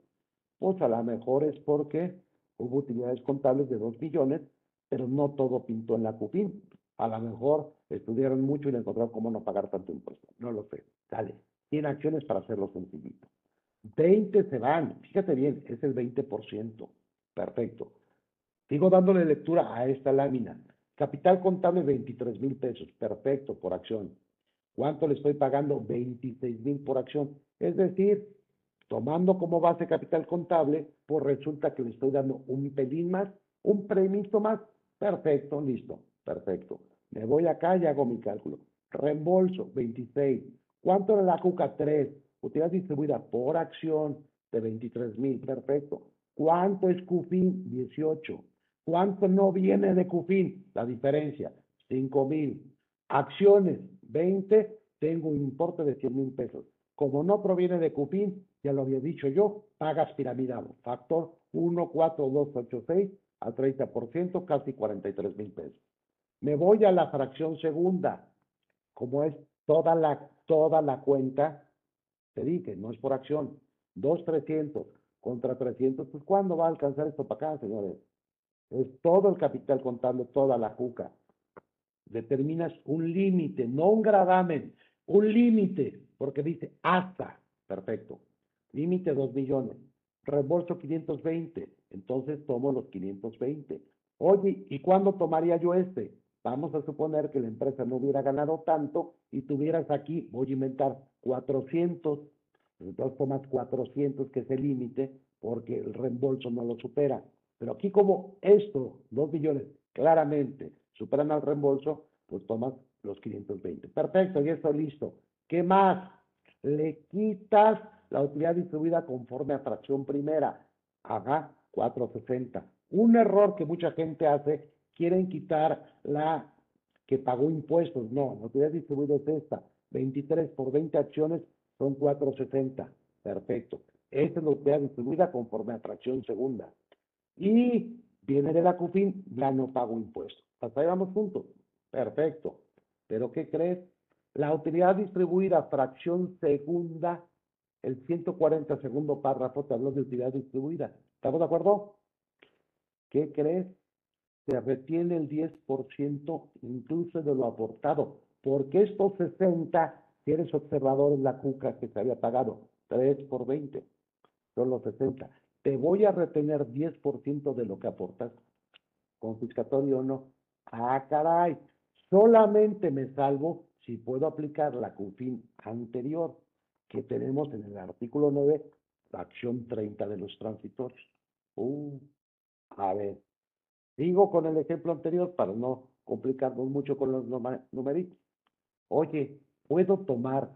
pues a lo mejor es porque hubo utilidades contables de 2 millones, pero no todo pintó en la CUFIN. A lo mejor estudiaron mucho y le encontraron cómo no pagar tanto impuesto. No lo sé. Dale. Tiene acciones para hacerlo sencillito. 20 se van. Fíjate bien, es el 20%. Perfecto. Sigo dándole lectura a esta lámina. Capital contable 23 mil pesos. Perfecto, por acción. ¿Cuánto le estoy pagando? 26 mil por acción. Es decir, tomando como base capital contable, pues resulta que le estoy dando un pelín más, un premio más. Perfecto, listo. Perfecto. Me voy acá y hago mi cálculo. Reembolso, 26. ¿Cuánto era la cuca? 3. Utilidad distribuida por acción de 23 mil. Perfecto. ¿Cuánto es CUFIN? 18. ¿Cuánto no viene de CUFIN? La diferencia, 5 mil. Acciones, 20. Tengo un importe de 100 mil pesos. Como no proviene de CUFIN, ya lo había dicho yo, pagas piramidado. Factor 1, 4, 2, 8, 6 al 30%, casi 43 mil pesos. Me voy a la fracción segunda. Como es toda la, cuenta, te dije, no es por acción. 2, 300 contra 300, pues ¿cuándo va a alcanzar esto para acá, señores? Es todo el capital contable, toda la cuca. Determinas un límite, no un gravamen, un límite, porque dice hasta, perfecto. Límite 2 millones, reembolso 520, entonces tomo los 520. Oye, ¿y cuándo tomaría yo este? Vamos a suponer que la empresa no hubiera ganado tanto y tuvieras aquí, voy a inventar, 400 entonces tomas 400, que es el límite, porque el reembolso no lo supera. Pero aquí como esto, 2 millones, claramente superan al reembolso, pues tomas los 520. Perfecto, y esto listo. ¿Qué más? Le quitas la utilidad distribuida conforme a fracción primera. Haga 460. Un error que mucha gente hace, quieren quitar la que pagó impuestos. No, la utilidad distribuida es esta. 23 por 20 acciones son 460. Perfecto. Esta es la utilidad distribuida conforme a fracción segunda. Y viene de la CUFIN, ya no pago impuestos. Hasta ahí vamos juntos. Perfecto. Pero ¿qué crees? La utilidad distribuida, fracción segunda, el 140 segundo párrafo te habló de utilidad distribuida. ¿Estamos de acuerdo? ¿Qué crees? Se retiene el 10% incluso de lo aportado, porque estos 60 si eres observador en la cuca que se había pagado 3 por 20, son los 60. Te voy a retener 10% de lo que aportas, confiscatorio o no. Ah, caray, solamente me salvo si puedo aplicar la CUFIN anterior que tenemos en el artículo 9, la acción 30 de los transitorios. Uh, a ver, digo con el ejemplo anterior para no complicarnos mucho con los numeritos. Oye, puedo tomar,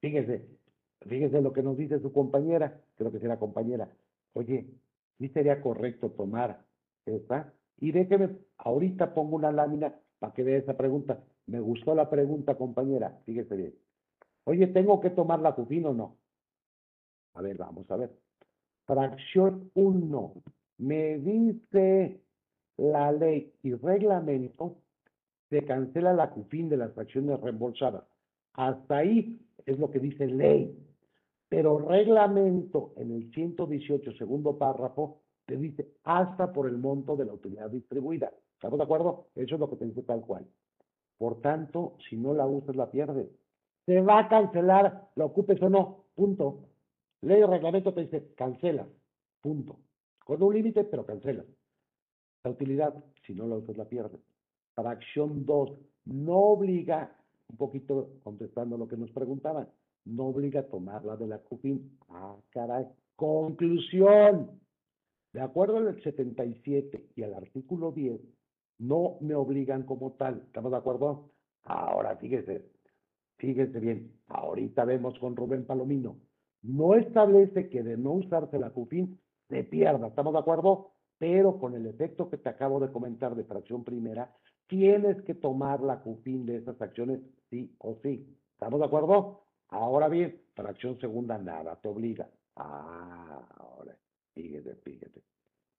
fíjese, fíjese lo que nos dice su compañera, creo que será compañera, oye, sí sería correcto tomar esta, y déjeme, ahorita pongo una lámina para que vea esa pregunta. Me gustó la pregunta, compañera, fíjese bien. Oye, ¿tengo que tomar la CUFIN o no? A ver, vamos a ver. Fracción 1. Me dice la ley y reglamento se cancela la CUFIN de las acciones reembolsadas. Hasta ahí es lo que dice ley. Pero reglamento en el 118, segundo párrafo, te dice hasta por el monto de la utilidad distribuida. ¿Estamos de acuerdo? Eso es lo que te dice tal cual. Por tanto, si no la usas, la pierdes. Se va a cancelar, la ocupes o no. Punto. Ley o reglamento te dice cancela. Punto. Con un límite, pero cancela. La utilidad, si no la usas, la pierdes acción 2 no obliga, un poquito contestando lo que nos preguntaban, no obliga a tomarla de la CUFIN. Ah, caray. Conclusión. De acuerdo al 77 y al artículo 10, no me obligan como tal. ¿Estamos de acuerdo? Ahora, fíjese, fíjese bien. Ahorita vemos con Rubén Palomino. No establece que de no usarse la CUFIN se pierda. ¿Estamos de acuerdo? Pero con el efecto que te acabo de comentar de fracción primera, tienes que tomar la CUFIN de esas acciones sí o sí. ¿Estamos de acuerdo? Ahora bien, para acción segunda nada te obliga. Ah, ahora, fíjate, fíjate.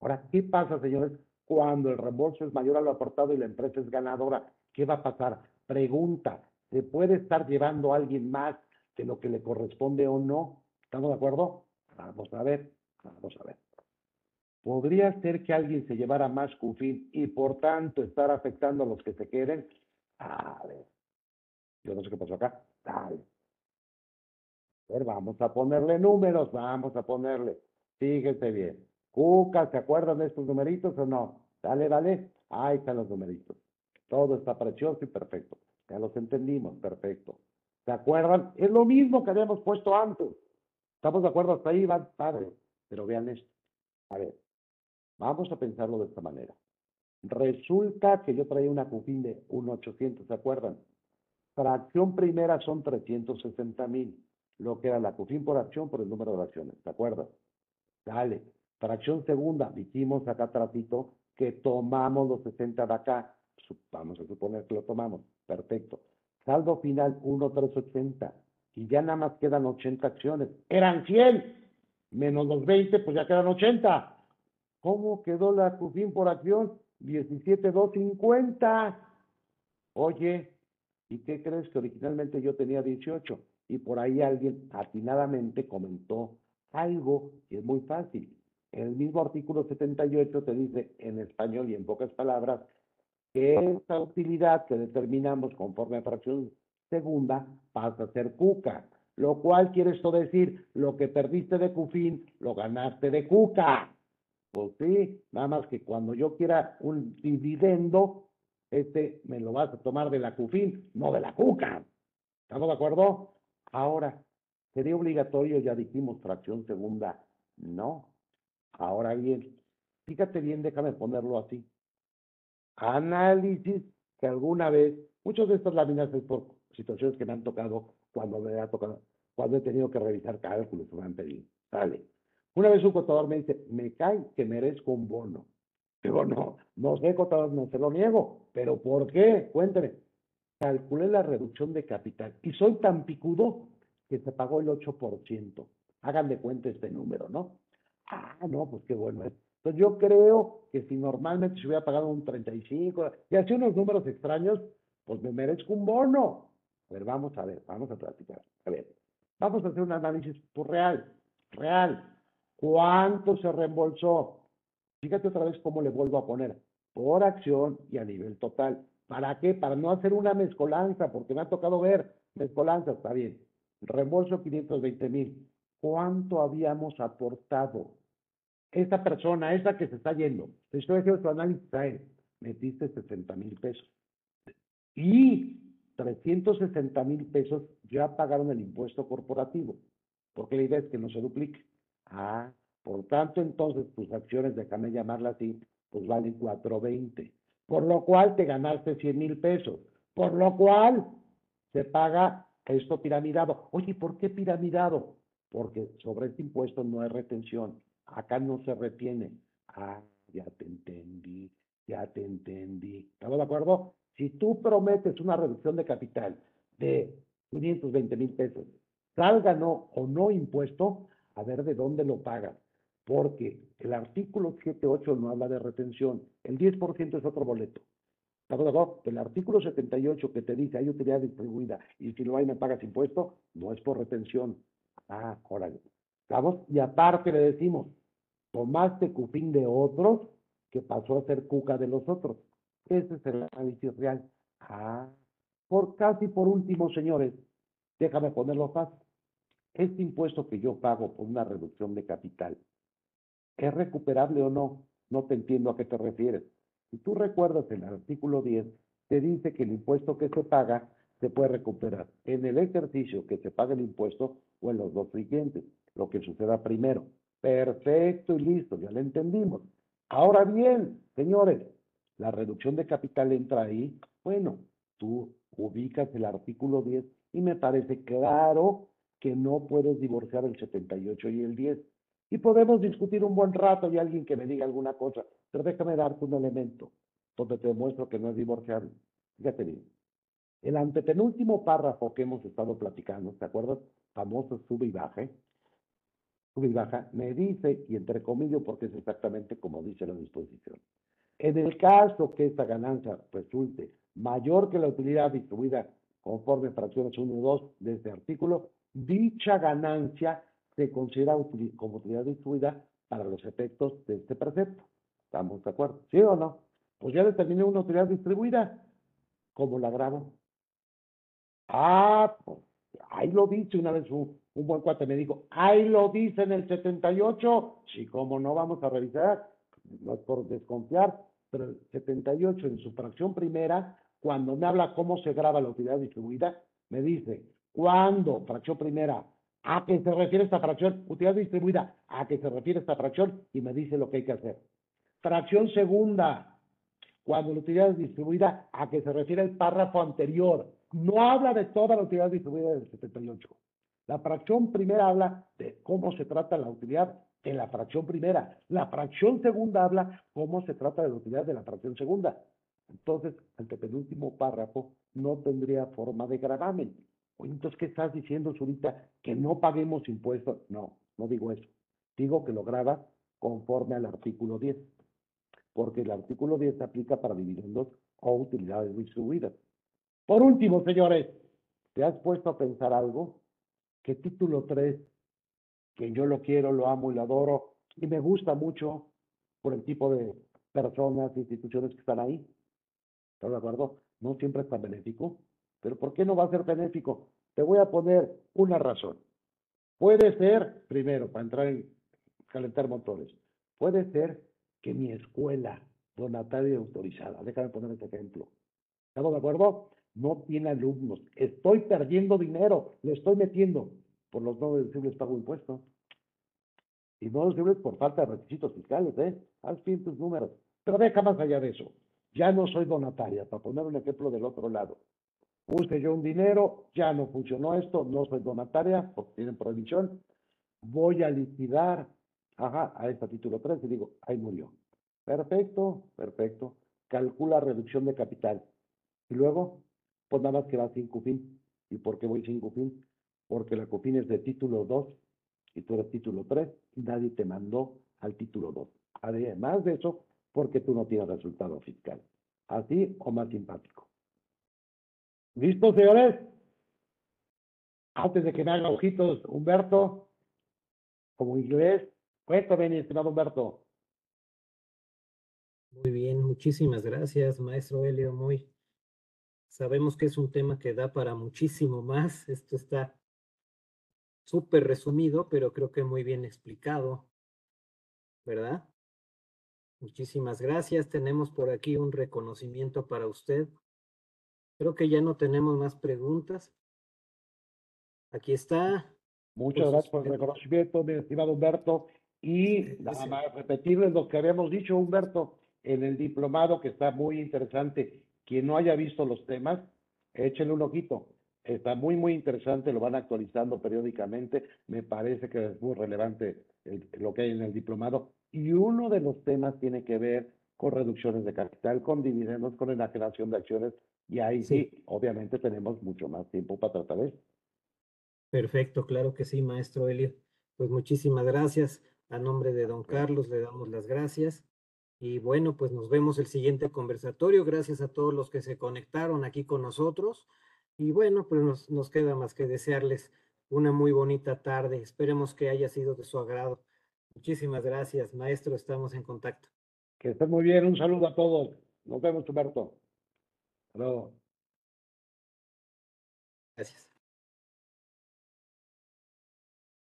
Ahora, ¿qué pasa, señores, cuando el reembolso es mayor a lo aportado y la empresa es ganadora? ¿Qué va a pasar? Pregunta, ¿se puede estar llevando a alguien más de lo que le corresponde o no? ¿Estamos de acuerdo? Vamos a ver, vamos a ver podría ser que alguien se llevara más CUFIN y por tanto estar afectando a los que se queden. A ver, yo no sé qué pasó acá. Dale. Ver, vamos a ponerle números, vamos a ponerle. Fíjense bien. Cuca, ¿se acuerdan de estos numeritos o no? Dale, dale. Ahí están los numeritos. Todo está precioso y perfecto. Ya los entendimos, perfecto. ¿Se acuerdan? Es lo mismo que habíamos puesto antes. ¿Estamos de acuerdo hasta ahí? Van padre. Pero vean esto. A ver, Vamos a pensarlo de esta manera. Resulta que yo traía una CUFIN de 1,800, ¿se acuerdan? Fracción primera son 360 mil, lo que era la CUFIN por acción por el número de acciones, ¿se acuerdan? Dale. Fracción segunda, dijimos acá tratito que tomamos los 60 de acá, vamos a suponer que lo tomamos, perfecto. Saldo final 1,380 y ya nada más quedan 80 acciones. Eran 100 menos los 20, pues ya quedan 80. ¿Cómo quedó la CUFIN por acción? 17,250. Oye, ¿y qué crees que originalmente yo tenía 18? Y por ahí alguien atinadamente comentó algo que es muy fácil. En el mismo artículo 78 te dice en español y en pocas palabras que esta utilidad que determinamos conforme a fracción segunda pasa a ser cuca, lo cual quiere esto decir, lo que perdiste de cufín, lo ganaste de cuca. Pues sí, nada más que cuando yo quiera un dividendo, este me lo vas a tomar de la cufín, no de la cuca. ¿Estamos de acuerdo? Ahora, ¿sería obligatorio, ya dijimos, fracción segunda? No. Ahora bien, fíjate bien, déjame ponerlo así. Análisis que alguna vez, muchas de estas láminas por situaciones que me han tocado cuando me ha tocado, cuando he tenido que revisar cálculos que me han pedido. Sale. Una vez un contador me dice, me cae que merezco un bono. Digo, no, no sé, contador, no se lo niego. ¿Pero por qué? Cuénteme. Calculé la reducción de capital y soy tan picudo que se pagó el 8%. Hagan de cuenta este número, ¿no? Ah, no, pues qué bueno es. Entonces yo creo que si normalmente se hubiera pagado un 35 y así unos números extraños, pues me merezco un bono. Pero vamos a ver, vamos a platicar. A ver, vamos a hacer un análisis real, real. ¿Cuánto se reembolsó? Fíjate otra vez cómo le vuelvo a poner, por acción y a nivel total. ¿Para qué? Para no hacer una mezcolanza, porque me ha tocado ver mezcolanza, está bien. Reembolso 520 mil. ¿Cuánto habíamos aportado? Esta persona, esa que se está yendo, te estoy haciendo tu análisis a metiste 60 mil pesos. Y 360 mil pesos ya pagaron el impuesto corporativo, porque la idea es que no se duplique. Ah, por tanto, entonces tus acciones, déjame llamarla así, pues valen 420, por lo cual te ganaste 100 mil pesos, por lo cual se paga esto piramidado. Oye, ¿por qué piramidado? Porque sobre este impuesto no hay retención, acá no se retiene. Ah, ya te entendí, ya te entendí. ¿Estamos de acuerdo? Si tú prometes una reducción de capital de 520 mil pesos, salga no o no impuesto, a ver de dónde lo pagas. Porque el artículo 7.8 no habla de retención. El 10% es otro boleto. El artículo 78 que te dice hay utilidad distribuida y si no hay me pagas impuesto, no es por retención. Ah, órale. ¿Estamos? Y aparte le decimos, tomaste cupín de otros que pasó a ser cuca de los otros. Ese es el análisis real. Ah, por casi por último, señores, déjame ponerlo fácil. Este impuesto que yo pago por una reducción de capital, ¿es recuperable o no? No te entiendo a qué te refieres. Si tú recuerdas el artículo 10, te dice que el impuesto que se paga se puede recuperar en el ejercicio que se paga el impuesto o en los dos siguientes, lo que suceda primero. Perfecto y listo, ya lo entendimos. Ahora bien, señores, la reducción de capital entra ahí. Bueno, tú ubicas el artículo 10 y me parece claro que no puedes divorciar el 78 y el 10. Y podemos discutir un buen rato y alguien que me diga alguna cosa, pero déjame darte un elemento donde te demuestro que no es divorciable. Fíjate bien. El antepenúltimo párrafo que hemos estado platicando, ¿te acuerdas? Famoso sube y baja. Sube y baja, me dice, y entre comillas, porque es exactamente como dice la disposición. En el caso que esta ganancia resulte mayor que la utilidad distribuida conforme fracciones 1 y 2 de este artículo, dicha ganancia se considera como utilidad distribuida para los efectos de este precepto. ¿Estamos de acuerdo? ¿Sí o no? Pues ya determiné una utilidad distribuida. ¿Cómo la grabo? Ah, pues ahí lo dice una vez un, buen cuate me dijo, ahí lo dice en el 78. Sí, ¿cómo no vamos a revisar? no es por desconfiar, pero el 78 en su fracción primera, cuando me habla cómo se graba la utilidad distribuida, me dice, ¿cuándo? Fracción primera, ¿a qué se refiere esta fracción? Utilidad distribuida, ¿a qué se refiere esta fracción? Y me dice lo que hay que hacer. Fracción segunda, cuando la utilidad es distribuida, a que se refiere el párrafo anterior. No habla de toda la utilidad distribuida del 78. La fracción primera habla de cómo se trata la utilidad en la fracción primera. La fracción segunda habla cómo se trata de la utilidad de la fracción segunda. Entonces, el penúltimo párrafo no tendría forma de gravamen. Entonces, ¿qué estás diciendo, Zurita? Que no paguemos impuestos. No, no digo eso. Digo que lo graba conforme al artículo 10. Porque el artículo 10 se aplica para dividendos o utilidades distribuidas. Por último, señores, ¿te has puesto a pensar algo? Que título 3, que yo lo quiero, lo amo y lo adoro, y me gusta mucho por el tipo de personas, instituciones que están ahí. ¿Estás de acuerdo? No siempre es tan benéfico, pero ¿por qué no va a ser benéfico? Te voy a poner una razón. Puede ser, primero, para entrar en calentar motores, puede ser que mi escuela donataria autorizada, déjame poner este ejemplo. ¿Estamos de acuerdo? no tiene alumnos. Estoy perdiendo dinero, le estoy metiendo. Por los no deducibles pago impuestos. Y no deducibles por falta de requisitos fiscales, ¿eh? Haz fin tus números. Pero deja más allá de eso. Ya no soy donataria, para poner un ejemplo del otro lado. Puse yo un dinero, ya no funcionó esto, no soy donataria, porque tienen prohibición. Voy a liquidar, ajá, a este título 3 y digo, ahí murió. Perfecto, perfecto. Calcula reducción de capital. Y luego, pues nada más que va sin CUFIN. ¿Y por qué voy sin CUFIN? Porque la CUFIN es de título 2 y tú eres título 3 y nadie te mandó al título 2. Además de eso, porque tú no tienes resultado fiscal. Así o más simpático. ¿Listo, señores? Antes de que me haga ojitos, Humberto, como inglés, cuéntame, mi estimado Humberto. Muy bien, muchísimas gracias, maestro Helio. Muy, Sabemos que es un tema que da para muchísimo más. Esto está súper resumido, pero creo que muy bien explicado, ¿verdad? Muchísimas gracias. Tenemos por aquí un reconocimiento para usted. Creo que ya no tenemos más preguntas. Aquí está. Muchas gracias por el reconocimiento, mi estimado Humberto. Y nada más repetirles lo que habíamos dicho, Humberto, en el diplomado, que está muy interesante quien no haya visto los temas, échenle un ojito. Está muy, muy interesante, lo van actualizando periódicamente. Me parece que es muy relevante lo que hay en el diplomado. Y uno de los temas tiene que ver con reducciones de capital, con dividendos, con enajenación de acciones. Y ahí sí. obviamente tenemos mucho más tiempo para tratar eso. Perfecto, claro que sí, maestro Elio. Pues muchísimas gracias. A nombre de don Carlos le damos las gracias. Y bueno, pues nos vemos el siguiente conversatorio. Gracias a todos los que se conectaron aquí con nosotros. Y bueno, pues nos, nos queda más que desearles una muy bonita tarde. Esperemos que haya sido de su agrado. Muchísimas gracias, maestro. Estamos en contacto. Que estén muy bien. Un saludo a todos. Nos vemos, Humberto. Hasta Gracias.